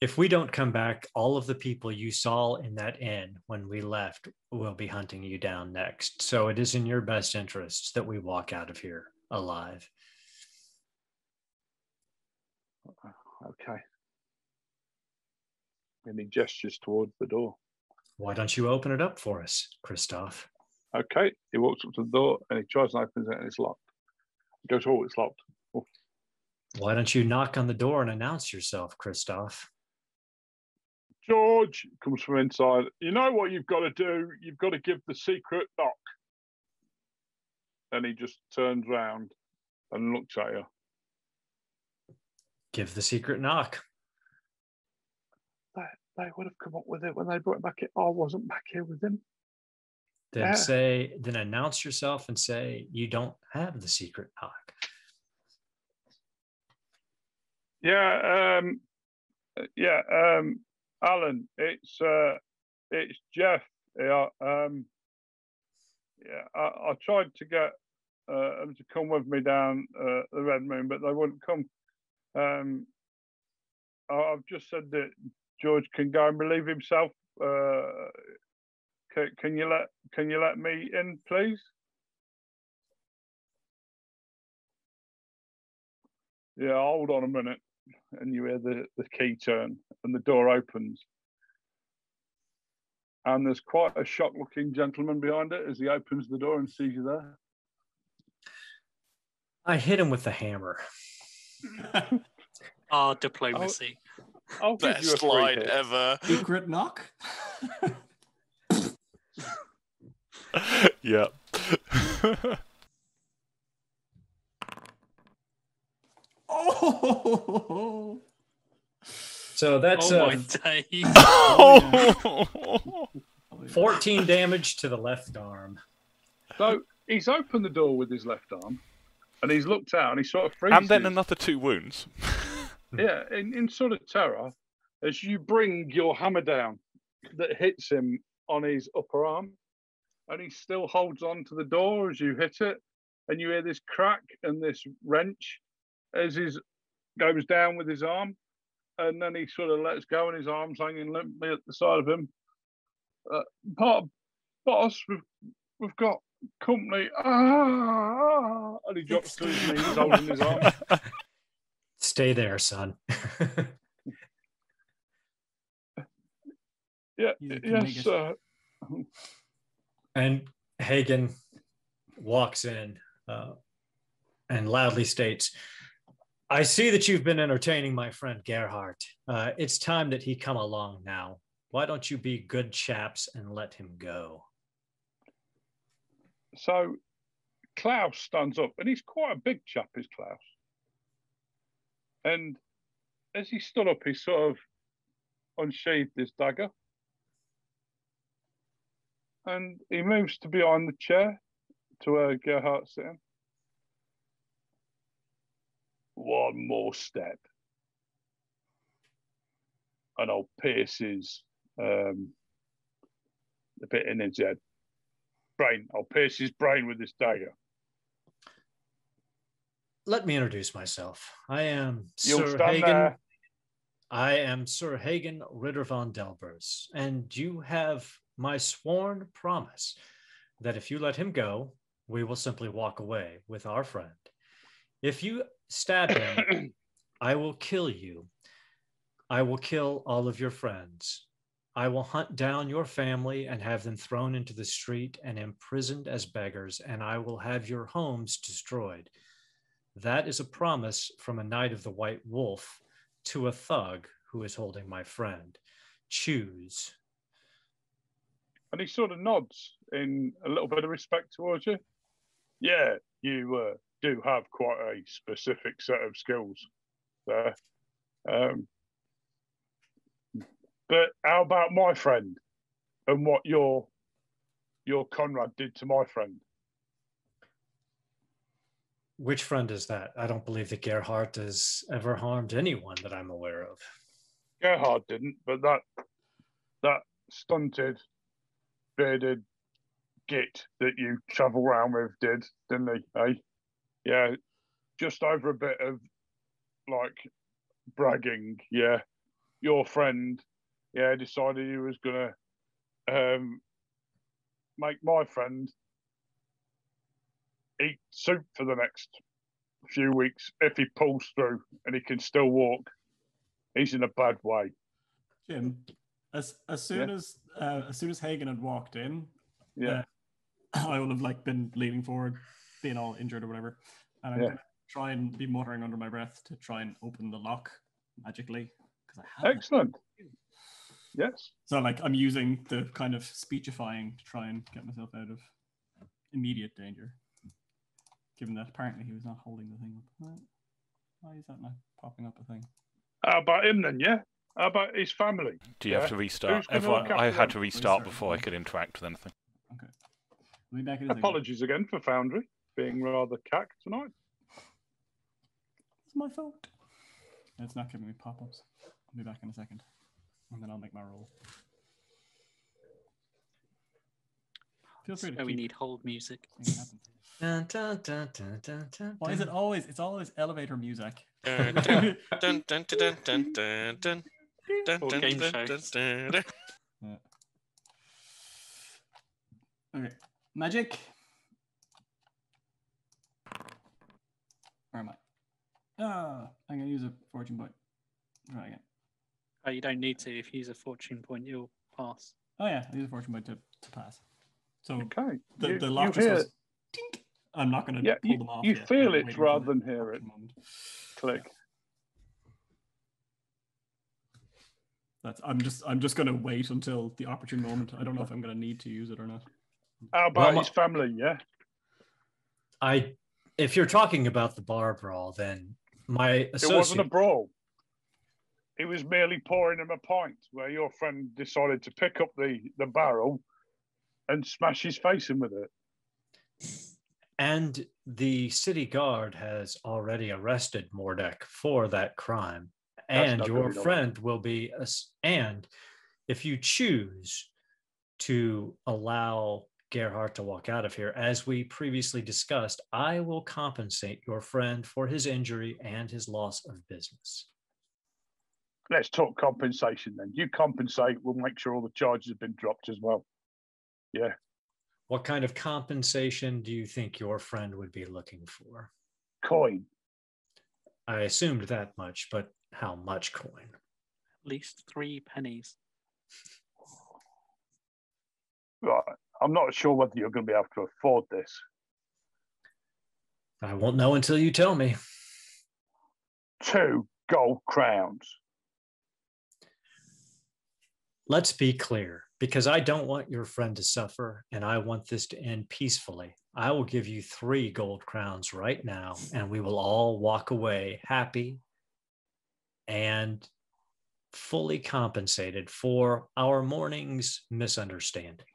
If we don't come back, all of the people you saw in that inn when we left will be hunting you down next. So it is in your best interests that we walk out of here alive. Okay. And he gestures towards the door. Why don't you open it up for us, Christoph? Okay. He walks up to the door and he tries and opens it and it's locked. He goes, Oh, it's locked. Oh, Why don't you knock on the door and announce yourself, Christoph? George comes from inside. You know what you've got to do? You've got to give the secret knock. And he just turns round and looks at you. Give the secret knock. They, they would have come up with it when they brought it back. in. I wasn't back here with him. Then Yeah. say, then announce yourself and say you don't have the secret knock. Yeah, um, yeah, um, Alan, it's uh, it's Jeff. Yeah, um, yeah, I, I tried to get uh, them to come with me down uh, the Red Moon, but they wouldn't come. Um, I- I've just said that George can go and relieve himself. Uh, can, can you let Can you let me in, please? Yeah, hold on a minute. And you hear the, the key turn and the door opens. And there's quite a shocked looking gentleman behind it as he opens the door and sees you there. I hit him with the hammer. Our diplomacy. I'll give you a Best free line hit. ever. Secret knock. yeah. Oh, So that's oh uh, days. oh, 14 damage to the left arm. So he's opened the door with his left arm and he's looked out and he sort of freezes. and then another two wounds. Yeah, in, in sort of terror as you bring your hammer down that hits him on his upper arm. And he still holds on to the door as you hit it. And you hear this crack and this wrench as he goes down with his arm. And then he sort of lets go and his arm's hanging limply at the side of him. Uh, "Bo- boss, we've, we've got company. Ah, and he drops to his knees holding his arm. Stay there, son. Yeah, You yes, it. uh, And Hagen walks in uh, and loudly states, I see that you've been entertaining my friend Gerhardt. Uh, it's time that he come along now. Why don't you be good chaps and let him go? So Klaus stands up, and he's quite a big chap, is Klaus. And as he stood up, he sort of unsheathed his dagger. And he moves to behind the chair to where Gerhardt's sitting. One more step. And I'll pierce his um, the bit in his head brain. I'll pierce his brain with this dagger. Let me introduce myself. I am You'll Sir Hagen. there. I am Sir Hagen Ritter von Delbers, and you have my sworn promise that if you let him go, we will simply walk away with our friend. If you stab him, I will kill you. I will kill all of your friends. I will hunt down your family and have them thrown into the street and imprisoned as beggars, and I will have your homes destroyed. That is a promise from a knight of the White Wolf to a thug who is holding my friend. Choose. And he sort of nods in a little bit of respect towards you. Yeah, you uh, do have quite a specific set of skills there. Um, but how about my friend and what your your Conrad did to my friend? Which friend is that? I don't believe that Gerhardt has ever harmed anyone that I'm aware of. Gerhard didn't, but that that stunted, bearded git that you travel around with did, didn't he? Eh? Yeah, just over a bit of like bragging. Yeah, your friend, yeah, decided he was gonna um, make my friend eat soup for the next few weeks if he pulls through and he can still walk. He's in a bad way. Jim, as as soon Yeah. as uh, as soon as Hagen had walked in, Yeah. I would have like been leaning forward, being all injured or whatever, and I'm Yeah. gonna try and be muttering under my breath to try and open the lock magically because I have. Excellent. Yes. So like I'm using the kind of speechifying to try and get myself out of immediate danger. Given that apparently he was not holding the thing up. Why- Why is that not popping up a thing? How about him then? Yeah. How about his family? Do you have to restart? Everyone, I had to restart Restart, before I could interact with anything. Okay. Let back again. Apologies again for Foundry being rather cack tonight. It's my fault. It's not giving me pop-ups. I'll be back in a second. And then I'll make my roll. Feel free to So we keep need hold music. making it happen. Dun, dun, dun, dun, dun, dun, Why is it dun. always it's always elevator music? Dun, dun, dun, dun, dun, dun, dun, dun. Dun, Or dun, game dun, shows. dun, dun, dun. Okay. Magic. Where am I? Ah, I'm gonna use a fortune point. Try again. Oh, you don't need to. If you use a fortune point, you'll pass. Oh yeah, I use a fortune point to, to pass. So Okay. the, you, the you lock just goes tink. I'm not gonna Yeah, pull you- them off. you yet. feel it rather than hear it. moment. click. That's I'm just I'm just gonna wait until the opportune moment. I don't know if I'm gonna need to use it or not. How about Well, his family? Yeah. I, if you're talking about the bar brawl, then my associate... it wasn't a brawl. It was merely pouring him a pint where your friend decided to pick up the, the barrel and smash his face in with it. And the city guard has already arrested Mordek for that crime. That's and your friend will be. And if you choose to allow Gerhardt to walk out of here, as we previously discussed, I will compensate your friend for his injury and his loss of business. Let's talk compensation then. You compensate, we'll make sure all the charges have been dropped as well. Yeah. What kind of compensation do you think your friend would be looking for? Coin. I assumed that much, but how much coin? At least three pennies. Right. I'm not sure whether you're going to be able to afford this. I won't know until you tell me. Two gold crowns. Let's be clear, because I don't want your friend to suffer and I want this to end peacefully. I will give you three gold crowns right now, and we will all walk away happy and fully compensated for our morning's misunderstanding.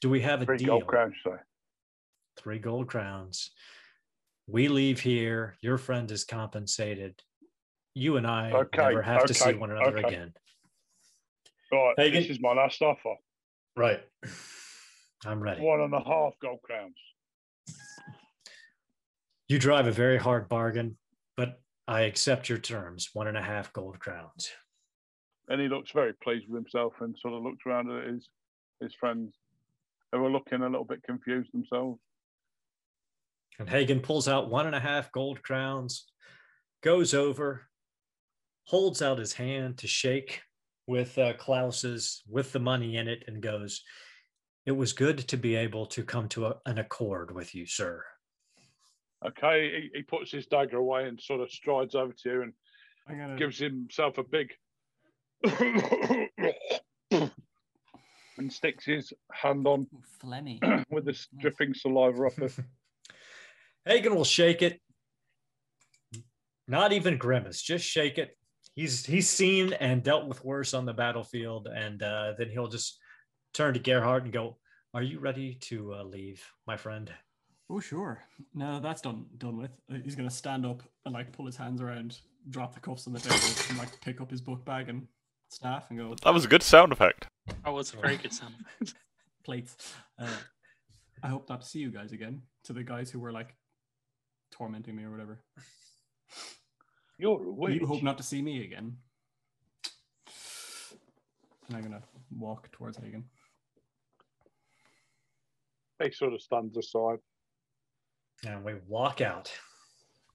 Do we have a Three deal? gold crowns, sorry. Three gold crowns. We leave here. Your friend is compensated. You and I Okay, never have to see one another okay. again. Right. Hagen? This is my last offer. Right. I'm ready. One and a half gold crowns. You drive a very hard bargain, but I accept your terms. One and a half gold crowns. And he looks very pleased with himself and sort of looks around at his his friends who are looking a little bit confused themselves. And Hagen pulls out one and a half gold crowns, goes over, holds out his hand to shake with uh, Klaus's, with the money in it, and goes, It was good to be able to come to a, an accord with you, sir. Okay, he, he puts his dagger away and sort of strides over to you and gonna gives himself a big and sticks his hand on phlegmy. with the dripping saliva off it. Hagen will shake it. Not even grimace, just shake it. He's he's seen and dealt with worse on the battlefield, and uh, then he'll just turn to Gerhardt and go, "Are you ready to uh, leave, my friend?" Oh sure. No, that's done done with. Uh, He's gonna stand up and like pull his hands around, drop the cuffs on the table, and like pick up his book bag and staff and go That was a good sound effect. That was a very good sound. effect. plates. Uh, I hope not to see you guys again. To the guys who were like tormenting me or whatever. You're a witch. You hope not to see me again. And I'm gonna walk towards Hagen. He sort of stands aside. And we walk out.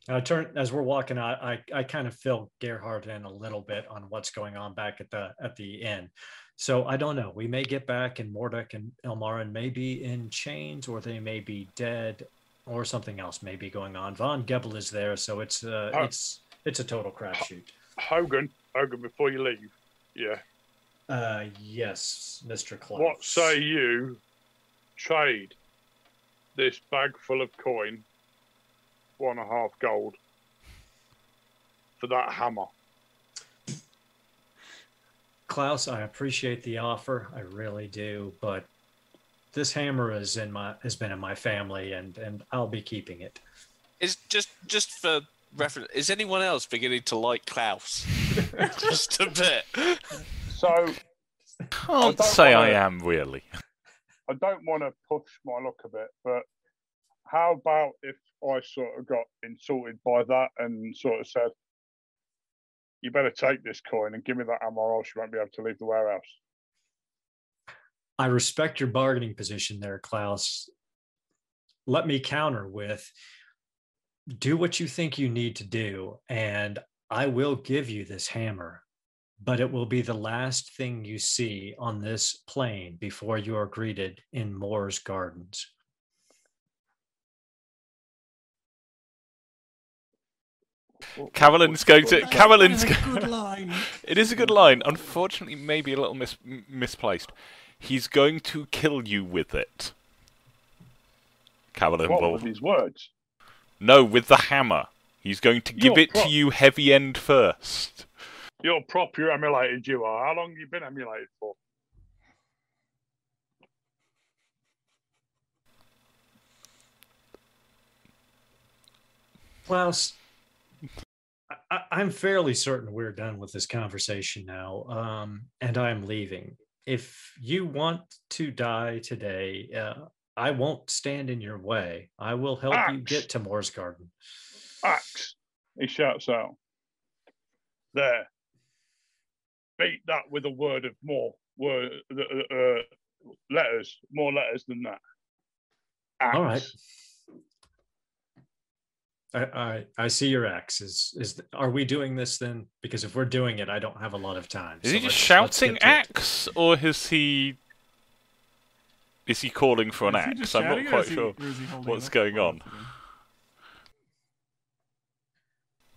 And I turn as we're walking out. I, I kind of fill Gerhardt in a little bit on what's going on back at the at the inn. So I don't know. We may get back, and Mordek and Ilmarin may be in chains, or they may be dead, or something else may be going on. Von Gebel is there, so it's uh, Oh. it's it's a total crapshoot. Hogan, Hogan, before you leave, yeah. Uh, yes, Mister Klaus. What say you trade this bag full of coin, one and a half gold, for that hammer? Klaus, I appreciate the offer. I really do, but this hammer is in my has been in my family, and and I'll be keeping it. Is just just for reference, is anyone else beginning to like Klaus? just a bit. So Can't don't say I wanna- am really. I don't want to push my luck a bit, but how about if I sort of got insulted by that and sort of said, "You better take this coin and give me that hammer, or else you won't be able to leave the warehouse." I respect your bargaining position there, Klaus. Let me counter with do what you think you need to do, and I will give you this hammer, but it will be the last thing you see on this plane before you are greeted in Morr's Gardens. Carolyn's going to. Carolyn's. That's a good line. It is a good line. Unfortunately, maybe a little mis- misplaced. He's going to kill you with it. Carolyn What will. with these words? No, with the hammer. He's going to give You're it pro- to you heavy end first. You're proper emulated. You are. How long have you been emulated for? Klaus, I- I'm fairly certain we're done with this conversation now, um, and I'm leaving. If you want to die today, uh, I won't stand in your way. I will help you get to Morr's Garden. Axe! He shouts out. There. Beat that with a word of more word uh, uh, letters, more letters than that. Axe. All right. I, I I see your X. Is is are we doing this then? Because if we're doing it, I don't have a lot of time. Is so he just let's- let's shouting get axe, or is he is he calling for an Is axe? I'm not quite he- sure he what's going on.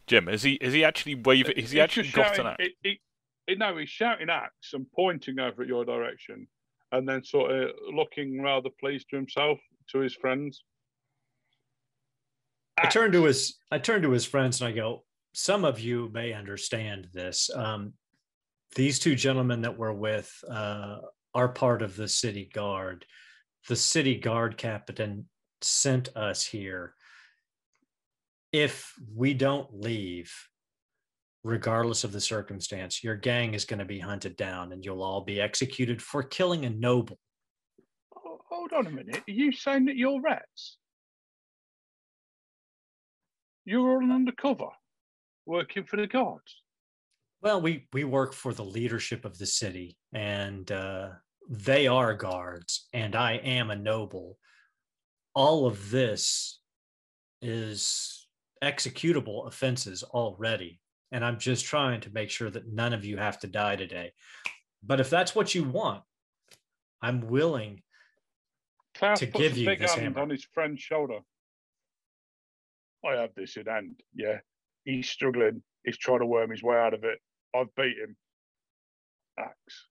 Jim, is he is he actually waving? Is he actually just got an axe? no, he's shouting axe and pointing over at your direction, and then sort of looking rather pleased to himself to his friends. I turn to his I turn to his friends and I go, some of you may understand this. Um, these two gentlemen that we're with uh, are part of the city guard. The city guard captain sent us here. If we don't leave, regardless of the circumstance, your gang is going to be hunted down and you'll all be executed for killing a noble. Oh, hold on a minute. Are you saying that you're rats? You're all undercover, working for the guards. Well, we we work for the leadership of the city, and uh, they are guards, and I am a noble. All of this is executable offenses already, and I'm just trying to make sure that none of you have to die today. But if that's what you want, I'm willing. Klaus To give you big this hand hammer. on his friend's shoulder. I have this in hand. Yeah, he's struggling. He's trying to worm his way out of it. I've beat him. Axe.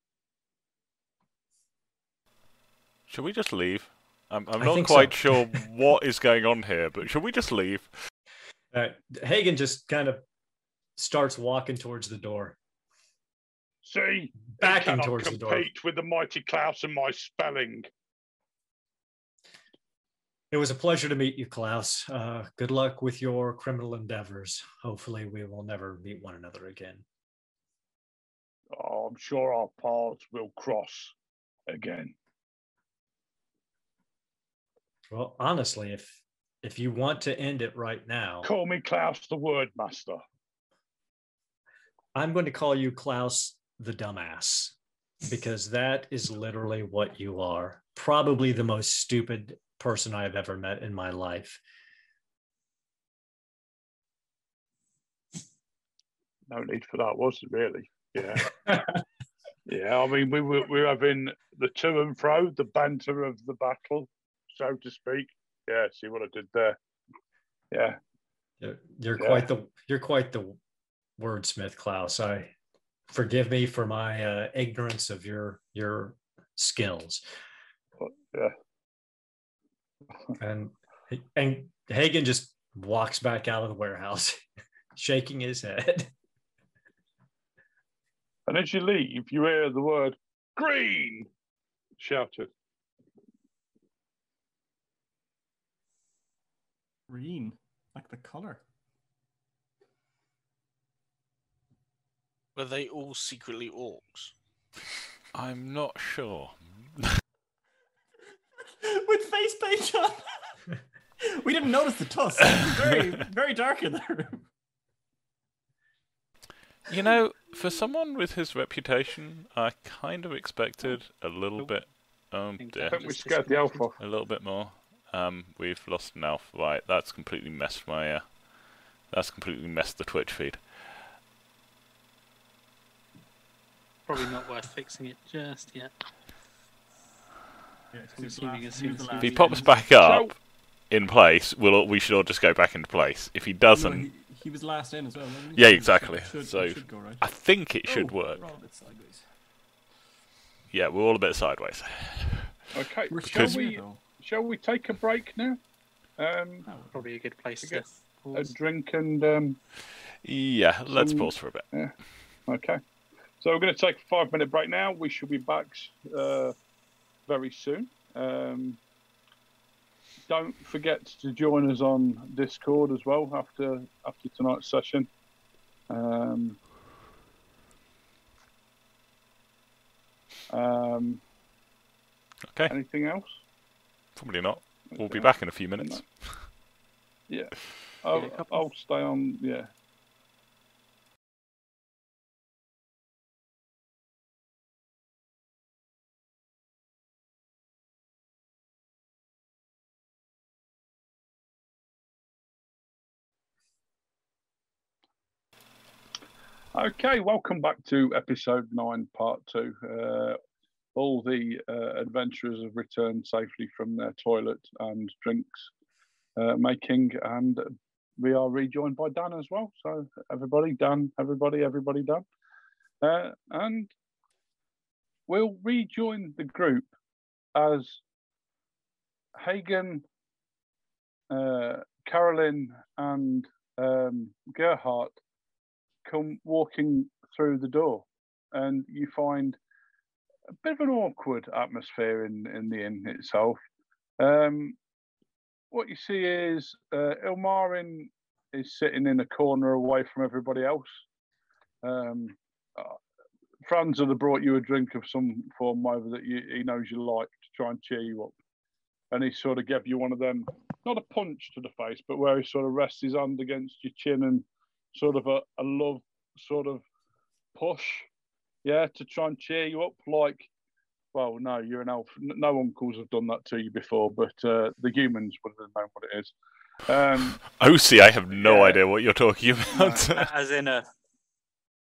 Should we just leave? I'm I'm not think so. quite sure what is going on here, but should we just leave? Uh, Hagen just kind of starts walking towards the door, See, he backing cannot towards the door. compete with the mighty Klaus and my spelling. It was a pleasure to meet you, Klaus. Uh, good luck with your criminal endeavors. Hopefully, we will never meet one another again. Oh, I'm sure our paths will cross again. Well, honestly, if if you want to end it right now, Call me Klaus the Word Master. I'm going to call you Klaus the dumbass because that is literally what you are. Probably the most stupid person I've ever met in my life. No need for that, was there really? Yeah. yeah, I mean, we were, we were having the to and fro, the banter of the battle, so to speak. Yeah, see what I did there? Yeah. You're, you're Yeah. quite the you're quite the wordsmith, Klaus. I forgive me for my uh, ignorance of your your skills. Yeah. And and Hagen just walks back out of the warehouse, shaking his head. And as you leave, you hear the word green shouted. Green, like the color. Were they all secretly orcs? I'm not sure. With face paint on. we didn't notice the tusk. Very, very dark in the room. You know, for someone with his reputation, I kind of expected a little Nope. bit. Oh dear, I think we scared the disconnected. alpha. a little bit more. Um, we've lost an alpha. Right, that's completely messed my. Uh, that's completely messed the Twitch feed. Probably not worth fixing it just yet. If he pops back up in place, we'll we should all just go back into place. If he doesn't, he, he was last in as well. wasn't he? Yeah, So it exactly. Should, should, So- it go right. I think it should Oh, work. we're all a bit sideways. Yeah, we're all a bit sideways. Okay, We're shall we shall we take a break now? Um, Probably a good place to Okay. a drink and um, Yeah, let's Some- pause for a bit. okay. So we're going to take a five minute break now. We should be back uh, very soon. Um, don't forget to join us on Discord as well after after tonight's session. Um, um, Okay, anything else? probably not. We'll be Okay. back in a few minutes. Yeah. I'll, Yeah, a couple. I'll stay on. Yeah. Okay, welcome back to episode nine, part two. Uh, all the uh, adventurers have returned safely from their toilet and drinks uh, making, and we are rejoined by Dan as well. So, everybody, Dan, everybody, everybody, Dan. Uh, and we'll rejoin the group as Hagen, uh, Carolyn, and um, Gerhardt come walking through the door, and you find a bit of an awkward atmosphere in, in the inn itself. Um, what you see is uh, Ilmarin is sitting in a corner away from everybody else. Um, uh, Franz would have brought you a drink of some form over that you, he knows you like to try and cheer you up. And he sort of gave you one of them, not a punch to the face, but where he sort of rests his hand against your chin and sort of a, a love sort of push, yeah, to try and cheer you up. Like, well, no, you're an elf. No uncles have done that to you before, but uh, the humans would have known what it is. Um, OC, I have no Yeah. idea what you're talking about. As in a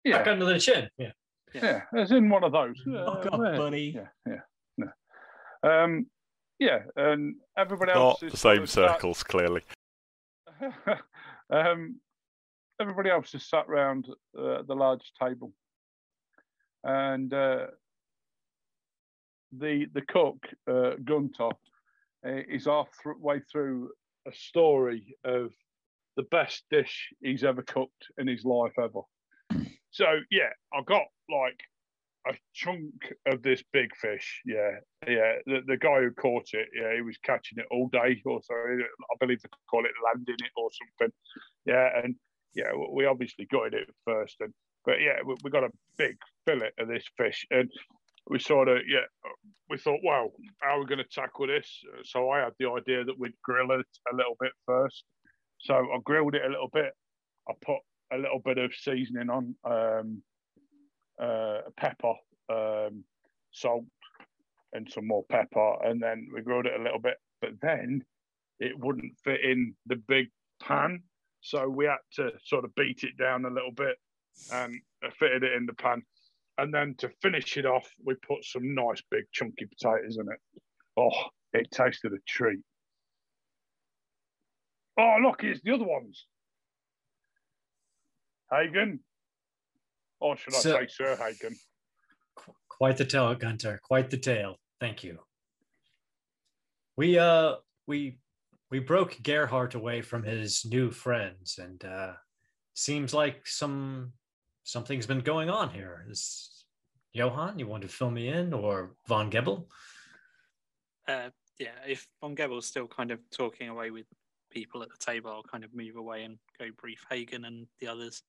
Back yeah, under the chin. Yeah. yeah, as in one of those. Yeah, Fuck off, yeah, buddy. Yeah, yeah, yeah. Um, yeah, and everybody else Not is the same of sat- circles, clearly. um, everybody else is sat round uh, the large table, and uh, the the cook uh, Gunter uh, is halfway through a story of the best dish he's ever cooked in his life ever. So yeah, I got like a chunk of this big fish. Yeah, yeah. The, the guy who caught it, yeah, he was catching it all day, or so I believe they call it landing it or something. Yeah, and yeah, we obviously got it first, and but yeah, we, we got a big fillet of this fish, and we sort of yeah, we thought, well, how are we going to tackle this? So I had the idea that we'd grill it a little bit first. So I grilled it a little bit. I put a little bit of seasoning on, um, uh, pepper, um, salt, and some more pepper, and then we grilled it a little bit. But then it wouldn't fit in the big pan, so we had to sort of beat it down a little bit and uh, fitted it in the pan. And then to finish it off, we put some nice big chunky potatoes in it. Oh, it tasted a treat. Oh, look, it's the other ones. Hagen. Or should I So- say Sir Hagen? Quite the tale, Gunter. Quite the tale. Thank you. We uh we we broke Gerhardt away from his new friends, and uh seems like some something's been going on here. Is Johann, you want to fill me in, or Von Gebel? uh, yeah. If Von Gebel's still kind of talking away with people at the table, I'll kind of move away and go brief Hagen and the others.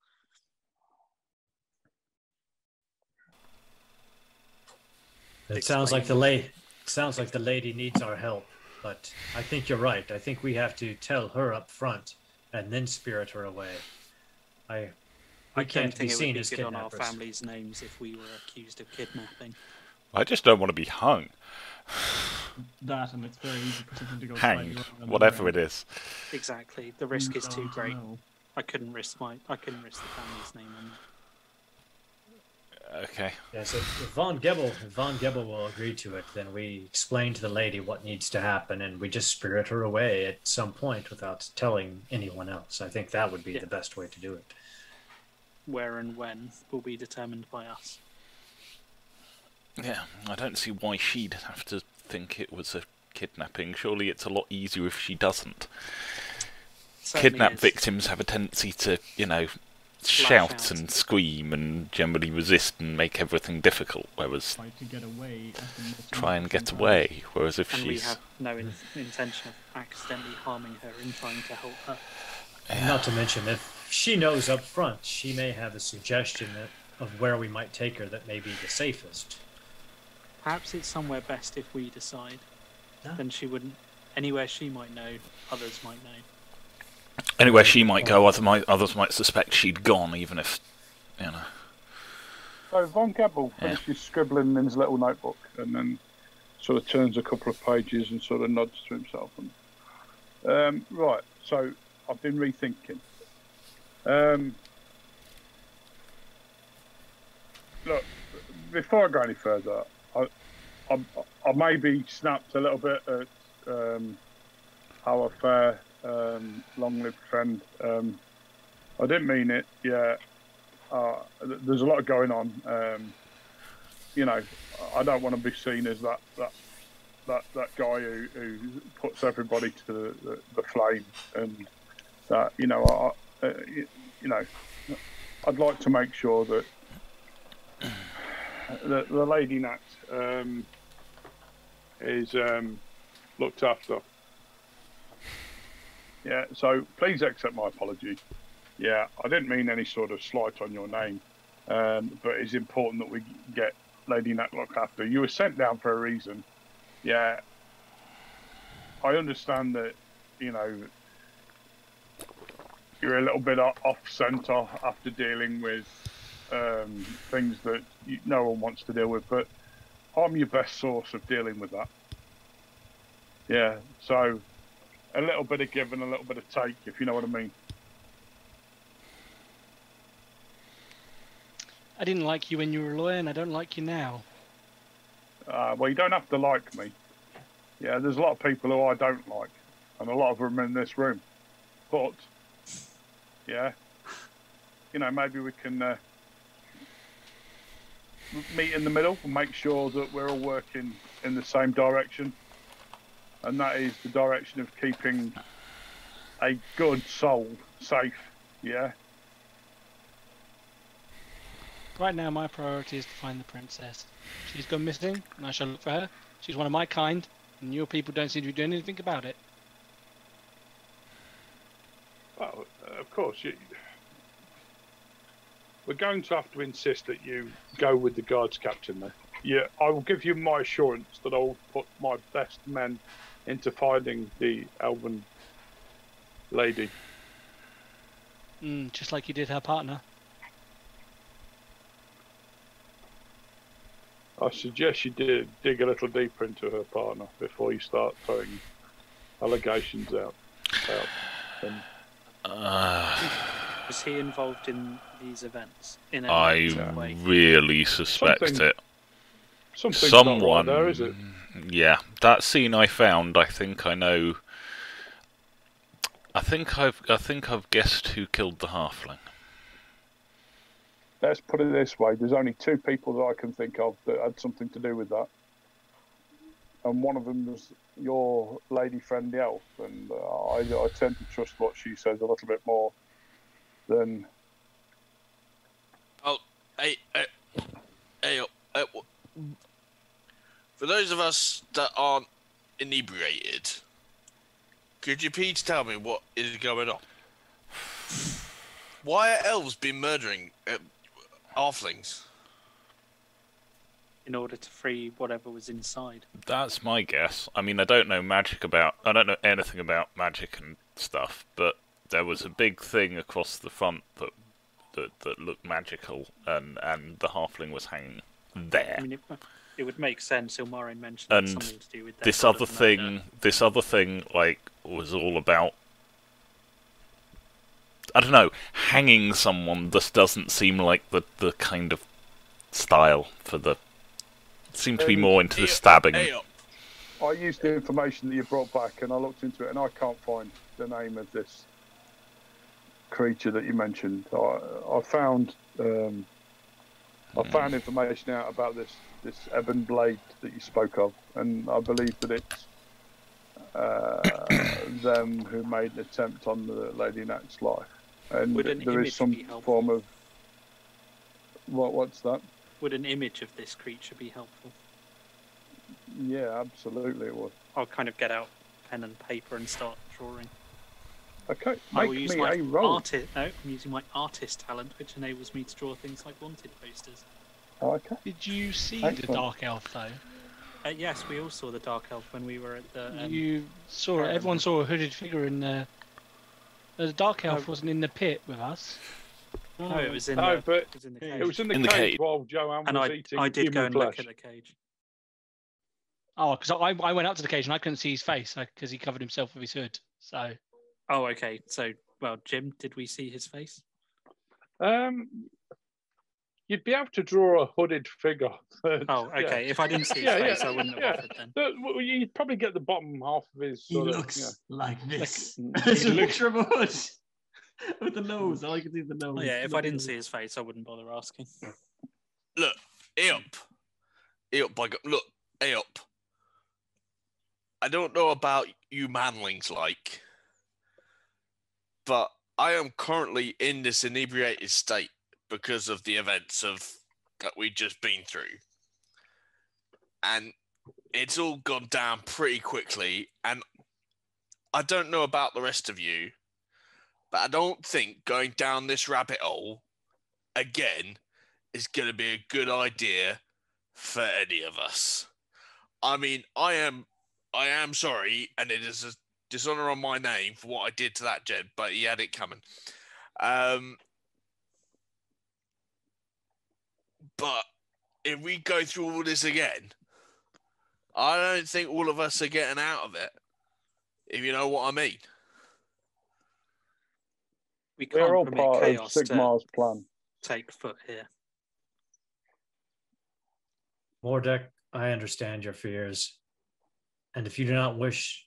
It sounds like the lady sounds like the lady needs our help, but I think you're right. I think we have to tell her up front and then spirit her away. I I don't can't be think it would seen be as good on our kidnappers. families' names if we were accused of kidnapping. I just don't want to be hung, That, and it's very easy for something to go hanged, whatever it is. Exactly. The risk is too great. I couldn't risk my. I couldn't risk the family's name on that. Okay. Yes, if, if Von Gebel if Von Gebel will agree to it, then we explain to the lady what needs to happen, and we just spirit her away at some point without telling anyone else. I think that would be Yeah. the best way to do it. Where and when will be determined by us. Yeah, I don't see why she'd have to think it was a kidnapping. Surely it's a lot easier if she doesn't. Certainly Kidnap is. victims have a tendency to, you know, Lash shout out. and scream and generally resist and make everything difficult. Whereas Try to get away. at the most try and get away. Whereas if And we she's have no in- intention of accidentally harming her in trying to help her. And Not to mention, if she knows up front, she may have a suggestion that, of where we might take her that may be the safest. Perhaps it's somewhere best if we decide. Yeah. Then she wouldn't. Anywhere she might know, others might know. Anywhere she might go, others might others might suspect she'd gone, even if you know. So Von Gebel Yeah. finishes scribbling in his little notebook and then sort of turns a couple of pages and sort of nods to himself. And, um, right, so I've been rethinking. Um, look, before I go any further, I, I, I maybe snapped a little bit at um, our fair um, long-lived friend. Um, I didn't mean it. Yeah, uh, there's a lot going on. Um, you know, I don't want to be seen as that that that, that guy who, who puts everybody to the, the, the flame, and that you know, I, uh, you know, I'd like to make sure that the, the lady Nat um, is um, looked after. Yeah, so please accept my apology. Yeah, I didn't mean any sort of slight on your name, um, but it's important that we get Lady Nat looked after. You were sent down for a reason. Yeah, I understand that, you know, you're a little bit off centre after dealing with um, things that you, no one wants to deal with, but I'm your best source of dealing with that. Yeah, so a little bit of give and a little bit of take, if you know what I mean. I didn't like you when you were a lawyer, and I don't like you now. Uh, well, you don't have to like me. Yeah, there's a lot of people who I don't like, and a lot of them in this room. But, yeah, you know, maybe we can uh, meet in the middle and make sure that we're all working in the same direction. And that is the direction of keeping a good soul safe. Yeah. Right now, my priority is to find the princess. She's gone missing, and I shall look for her. She's one of my kind, and your people don't seem to be doing anything about it. Well, uh, of course, you, we're going to have to insist that you go with the guards captain there. Yeah, I will give you my assurance that I will put my best men into finding the elven lady. Mm, just like you did her partner. I suggest you did dig a little deeper into her partner before you start throwing allegations out. out. And Uh, Was he involved in these events in a I negative way? really suspect Something- it. something's not right Someone. there, is it? Yeah, that scene I found. I think I know. I think I've. I think I've guessed who killed the halfling. Let's put it this way: there's only two people that I can think of that had something to do with that, and one of them was your lady friend, the elf. And uh, I, I tend to trust what she says a little bit more than Oh, Hey, hey, hey, uh, w- for those of us that aren't inebriated, could you please tell me what is going on? Why are elves been murdering uh, halflings? in order to free whatever was inside. That's my guess. I mean, I don't know magic about. I don't know anything about magic and stuff, but there was a big thing across the front that that, that looked magical, and and the halfling was hanging there. I mean, it, it would make sense. Ilmarin mentioned And something to do with this other thing, murder. this other thing, like was all about. I don't know. Hanging someone just doesn't seem like the the kind of style for the. Seem to be more into the stabbing. I used the information that you brought back, and I looked into it, and I can't find the name of this creature that you mentioned. I, I found um, I found information out about this this ebon blade that you spoke of, and I believe that it's uh, them who made an attempt on the Lady Nat's life, and Would an there image is some be form of what what's that? Would an image of this creature be helpful? Yeah, absolutely, it would. I'll kind of get out pen and paper and start drawing. Okay, I make will use me my a roll. arti- No, I'm using my artist talent, which enables me to draw things like wanted posters. Okay. Did you see the Excellent. dark elf though? Uh, yes, we all saw the dark elf when we were at the. Um, you saw Fair everyone saw a hooded figure in the. The dark elf No. wasn't in the pit with us. no, it was in No, the. but it was in the cage. It was in the In the cage cage. while Joanne and was I, eating I did go and flesh. look at the cage. Oh, because I, I went up to the cage and I couldn't see his face because he covered himself with his hood. So Oh, okay. So, well, Jim, did we see his face? Um, you'd be able to draw a hooded figure. that- Oh, yeah. okay. If I didn't see his Yeah, face, yeah, I wouldn't have yeah. offered then. That- well, You'd probably get the bottom half of his. He Sort of, looks yeah. like this. mm, It's a he looks- picture of a hood with the nose. All I can see is the nose. Oh, yeah, if I didn't see his face, I wouldn't bother asking. Look, Eop. Eop, by God. Look, Eop. I don't know about you manlings like, but I am currently in this inebriated state because of the events of that we've just been through. And it's all gone down pretty quickly. And I don't know about the rest of you, but I don't think going down this rabbit hole again is going to be a good idea for any of us. I mean, I am, I am sorry, and it is a dishonor on my name for what I did to that Jed, but he had it coming. Um, but if we go through all this again, I don't think all of us are getting out of it. If you know what I mean. We can't We're all permit part of chaos to Sigmar's plan. take foot here. Mordek, I understand your fears. And if you do not wish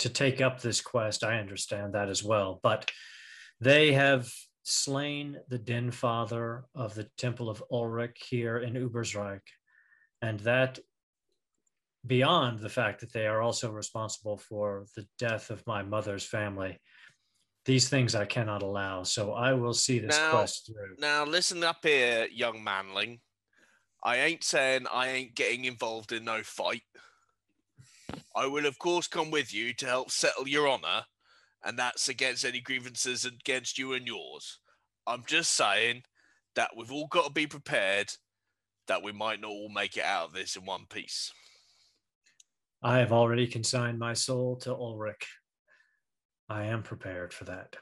to take up this quest, I understand that as well. But they have slain the den father of the Temple of Ulric here in Ubersreik. And that, beyond the fact that they are also responsible for the death of my mother's family, these things I cannot allow. So I will see this Now- quest through. Now, listen up here, young manling. I ain't saying I ain't getting involved in no fight. I will, of course, come with you to help settle your honor, and that's against any grievances against you and yours. I'm just saying that we've all got to be prepared that we might not all make it out of this in one piece. I have already consigned my soul to Ulric. I am prepared for that.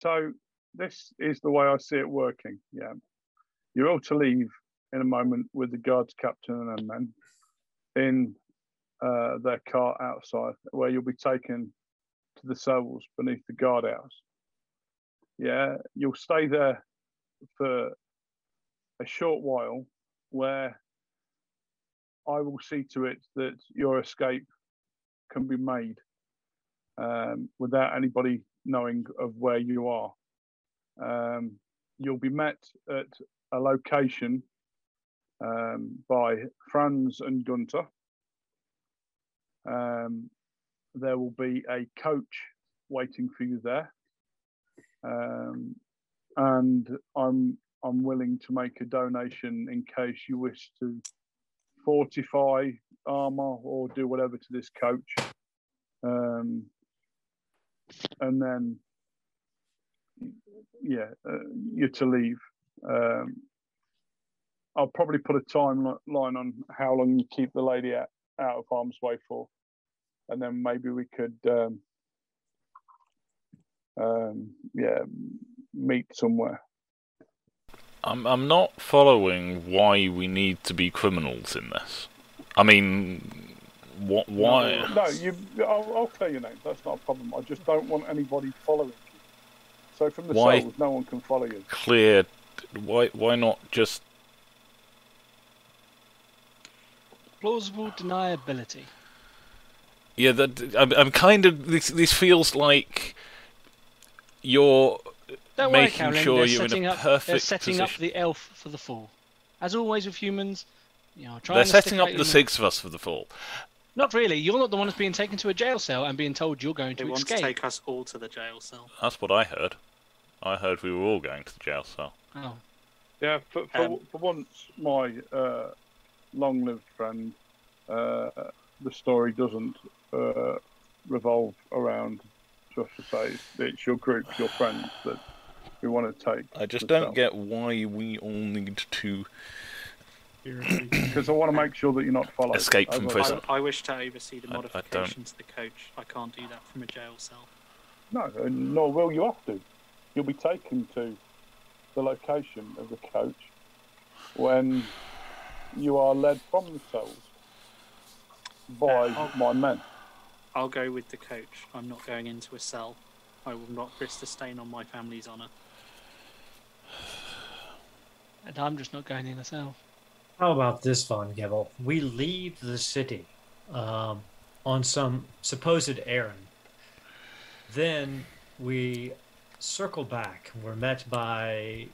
So this is the way I see it working. Yeah, you're all to leave in a moment with the guards captain and men in uh, their cart outside, where you'll be taken to the cells beneath the guardhouse. Yeah, you'll stay there for a short while, where I will see to it that your escape can be made um, without anybody knowing of where you are. Um, you'll be met at a location um, by Franz and Gunter. Um, there will be a coach waiting for you there, um, and I'm I'm willing to make a donation in case you wish to fortify armor or do whatever to this coach. Um, and then yeah, uh, you're to leave. Um, I'll probably put a timeline on how long you keep the lady out, out of harm's way for, and then maybe we could, um, um, yeah, meet somewhere. I'm I'm not following why we need to be criminals in this. I mean, what? Why? No, you. I'll, I'll clear your name. That's not a problem. I just don't want anybody following you. So from the Why- cells, no one can follow you. Clear. Why? Why not just? Plausible deniability. Yeah, that I'm, I'm kind of. This this feels like you're Don't worry, making Carolyn. sure they're you're in setting a up, They're perfect setting up the elf for the fall. As always with humans, you know, They're to setting up the in- six of us for the fall. Not really. You're not the one that's being taken to a jail cell and being told you're going They to want escape. to take us all to the jail cell. That's what I heard. I heard we were all going to the jail cell. Oh, Yeah, for for, Um, for once, my uh, long-lived friend, uh, the story doesn't uh, revolve around just to say it's your group, your friends that we want to take. I just don't cell. get why we all need to because I want to make sure that you're not followed. Escape from I- prison. I, I wish to oversee the I- I don't- modification to the coach. I can't do that from a jail cell. No, and nor will you have to. You'll be taken to the location of the coach when you are led from the cells by Uh, my men. I'll go with the coach. I'm not going into a cell. I will not risk a stain on my family's honour. And I'm just not going in a cell. How about this, Von Gebel? We leave the city um, on some supposed errand. Then we circle back. We're met by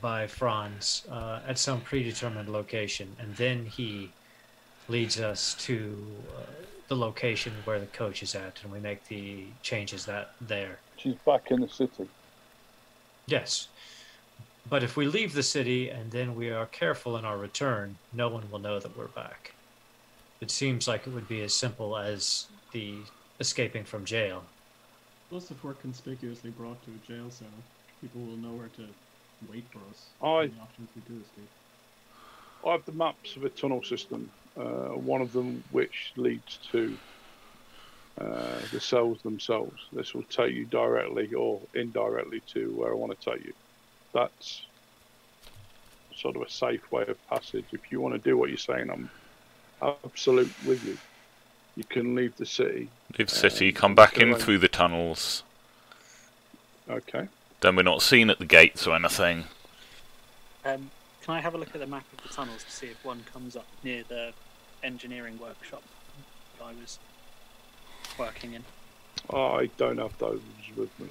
by Franz uh, at some predetermined location, and then he leads us to uh, the location where the coach is at, and we make the changes that there. She's back in the city. Yes. But if we leave the city and then we are careful in our return, no one will know that we're back. It seems like it would be as simple as the escaping from jail. Plus, if we're conspicuously brought to a jail cell, people will know where to wait for us. I- the off we do escape. I have the maps of a tunnel system, uh, one of them which leads to uh, the cells themselves. This will take you directly or indirectly to where I want to take you. That's sort of a safe way of passage. If you want to do what you're saying, I'm absolute with you. You can leave the city. Leave the city, Um, come back in through the tunnels. Okay. Then we're not seen at the gates or anything. Um, can I have a look at the map of the tunnels to see if one comes up near the engineering workshop that I was working in? I don't have those with me.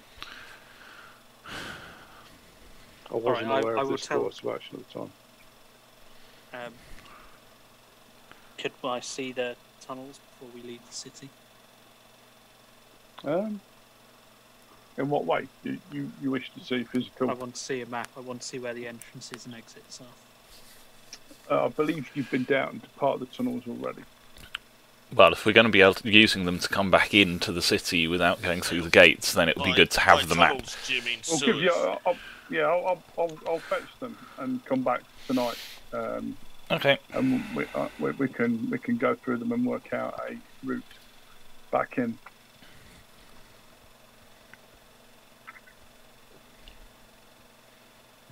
I wasn't I- aware I of will this tell- course of action at the time. Um, could I see the tunnels before we leave the city? Um, in what way? You, you, you wish to see physical? I want to see a map. I want to see where the entrances and exits are. Uh, I believe you've been down to part of the tunnels already. Well, if we're going to be able to, using them to come back into the city without going through the gates, then it would be By- good to by have the map. tunnels, do you mean I'll give you. I'll, I'll, yeah, I'll, I'll, I'll, I'll fetch them and come back tonight. Um, Okay. and we, uh, we, we can we can go through them and work out a route back in.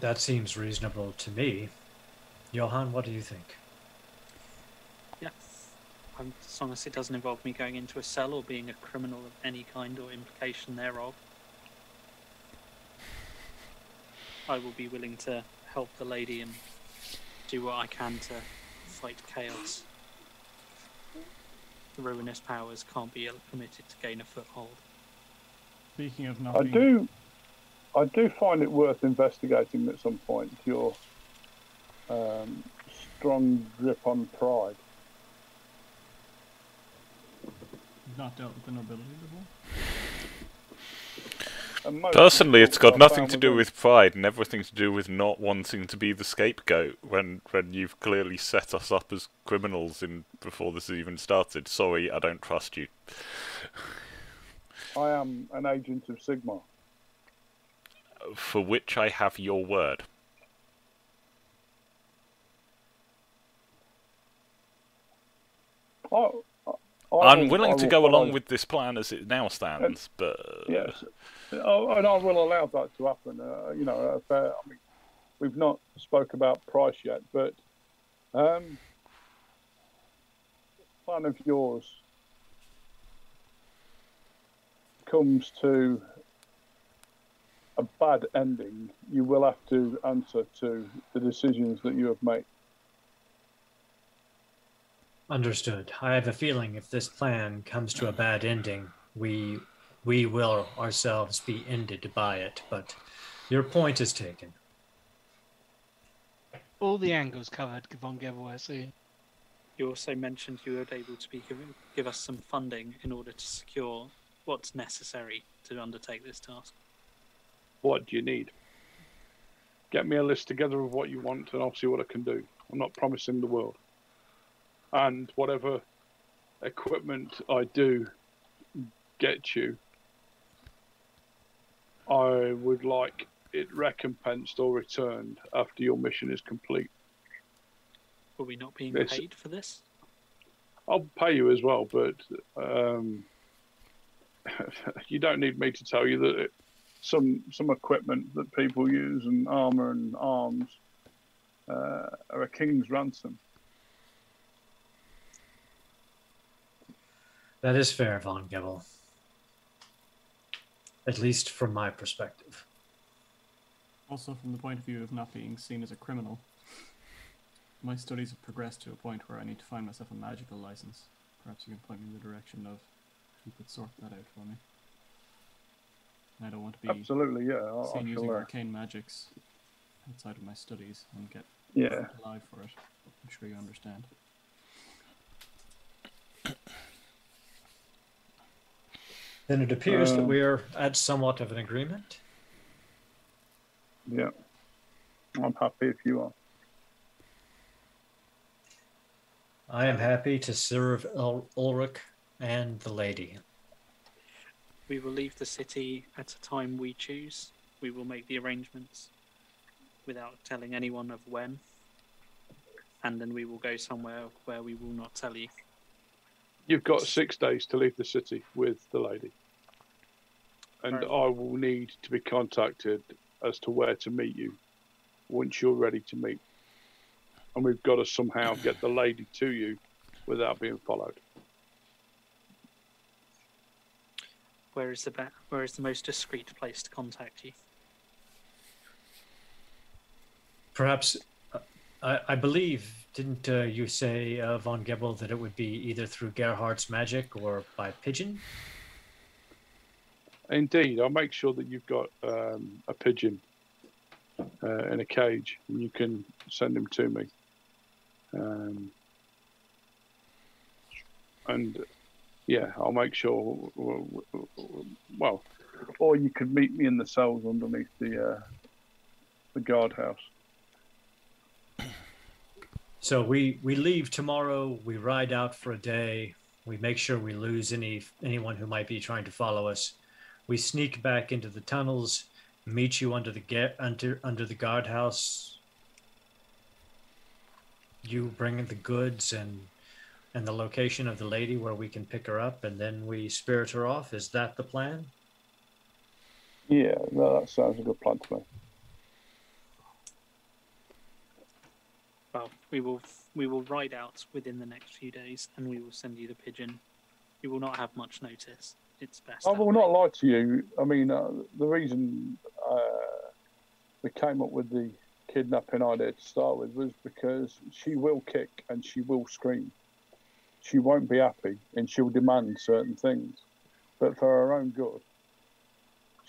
That seems reasonable to me. Johan, what do you think? Yeah. Um, as long as it doesn't involve me going into a cell or being a criminal of any kind or implication thereof, I will be willing to help the lady and do what I can to fight chaos. The ruinous powers can't be permitted to gain a foothold. Speaking of I nothing, do, I do find it worth investigating at some point. Your um, strong grip on pride. you've not dealt with the nobility before. And most Personally, it's got nothing to do with pride and everything to do with not wanting to be the scapegoat when when you've clearly set us up as criminals in before this has even started. Sorry, I don't trust you. I am an agent of Sigmar. For which I have your word. I, I, I'm willing to go along with this plan as it now stands, but Yes, oh, and I will allow that to happen. Uh, you know, uh, fair, I mean, we've not spoke about price yet, but um, plan of yours comes to a bad ending, you will have to answer to the decisions that you have made. Understood. I have a feeling if this plan comes to a bad ending, we we will ourselves be ended by it. But your point is taken. All the angles covered, Von Gebel, see. You also mentioned you were able to be give, give us some funding in order to secure what's necessary to undertake this task. What do you need? Get me a list together of what you want, and I'll see what I can do. I'm not promising the world. And whatever equipment I do get you, I would like it recompensed or returned after your mission is complete. Are we not being paid for this? I'll pay you as well, but um, you don't need me to tell you that it, some some equipment that people use and armor and arms uh, are a king's ransom. That is fair, Von Gebel. at least from my perspective. Also, from the point of view of not being seen as a criminal, my studies have progressed to a point where I need to find myself a magical license. Perhaps you can point me in the direction of who could sort that out for me. I don't want to be Absolutely, yeah. I, I seen using shall, uh, arcane magics outside of my studies and get yeah. alive for it. I'm sure you understand. Then it appears that Um, we are at somewhat of an agreement. Yeah. I'm happy if you are. I am happy to serve Ul- Ulric and the lady. We will leave the city at a time we choose. We will make the arrangements without telling anyone of when. And then we will go somewhere where we will not tell you. You've got six days to leave the city with the lady. And Right. I will need to be contacted as to where to meet you once you're ready to meet. And we've got to somehow get the lady to you without being followed. Where is the be- where is the most discreet place to contact you? Perhaps, uh, I, I believe, didn't uh, you say, uh, von Gebel, that it would be either through Gerhardt's magic or by pigeon? Indeed, I'll make sure that you've got um, a pigeon uh, in a cage and you can send him to me. Um, and yeah, I'll make sure. Well, or you could meet me in the cells underneath the uh, the guardhouse. So we we leave tomorrow. We ride out for a day. We make sure we lose any anyone who might be trying to follow us. We sneak back into the tunnels, meet you under the get under under the guardhouse. You bring in the goods and and the location of the lady where we can pick her up, and then we spirit her off. Is that the plan? Yeah, no, that sounds a good plan to me. Well, we will we will ride out within the next few days, and we will send you the pigeon. You will not have much notice. It's best. I will way. not lie to you. I mean, uh, the reason uh, we came up with the kidnapping idea to start with was because she will kick and she will scream. She won't be happy and she'll demand certain things. But for her own good,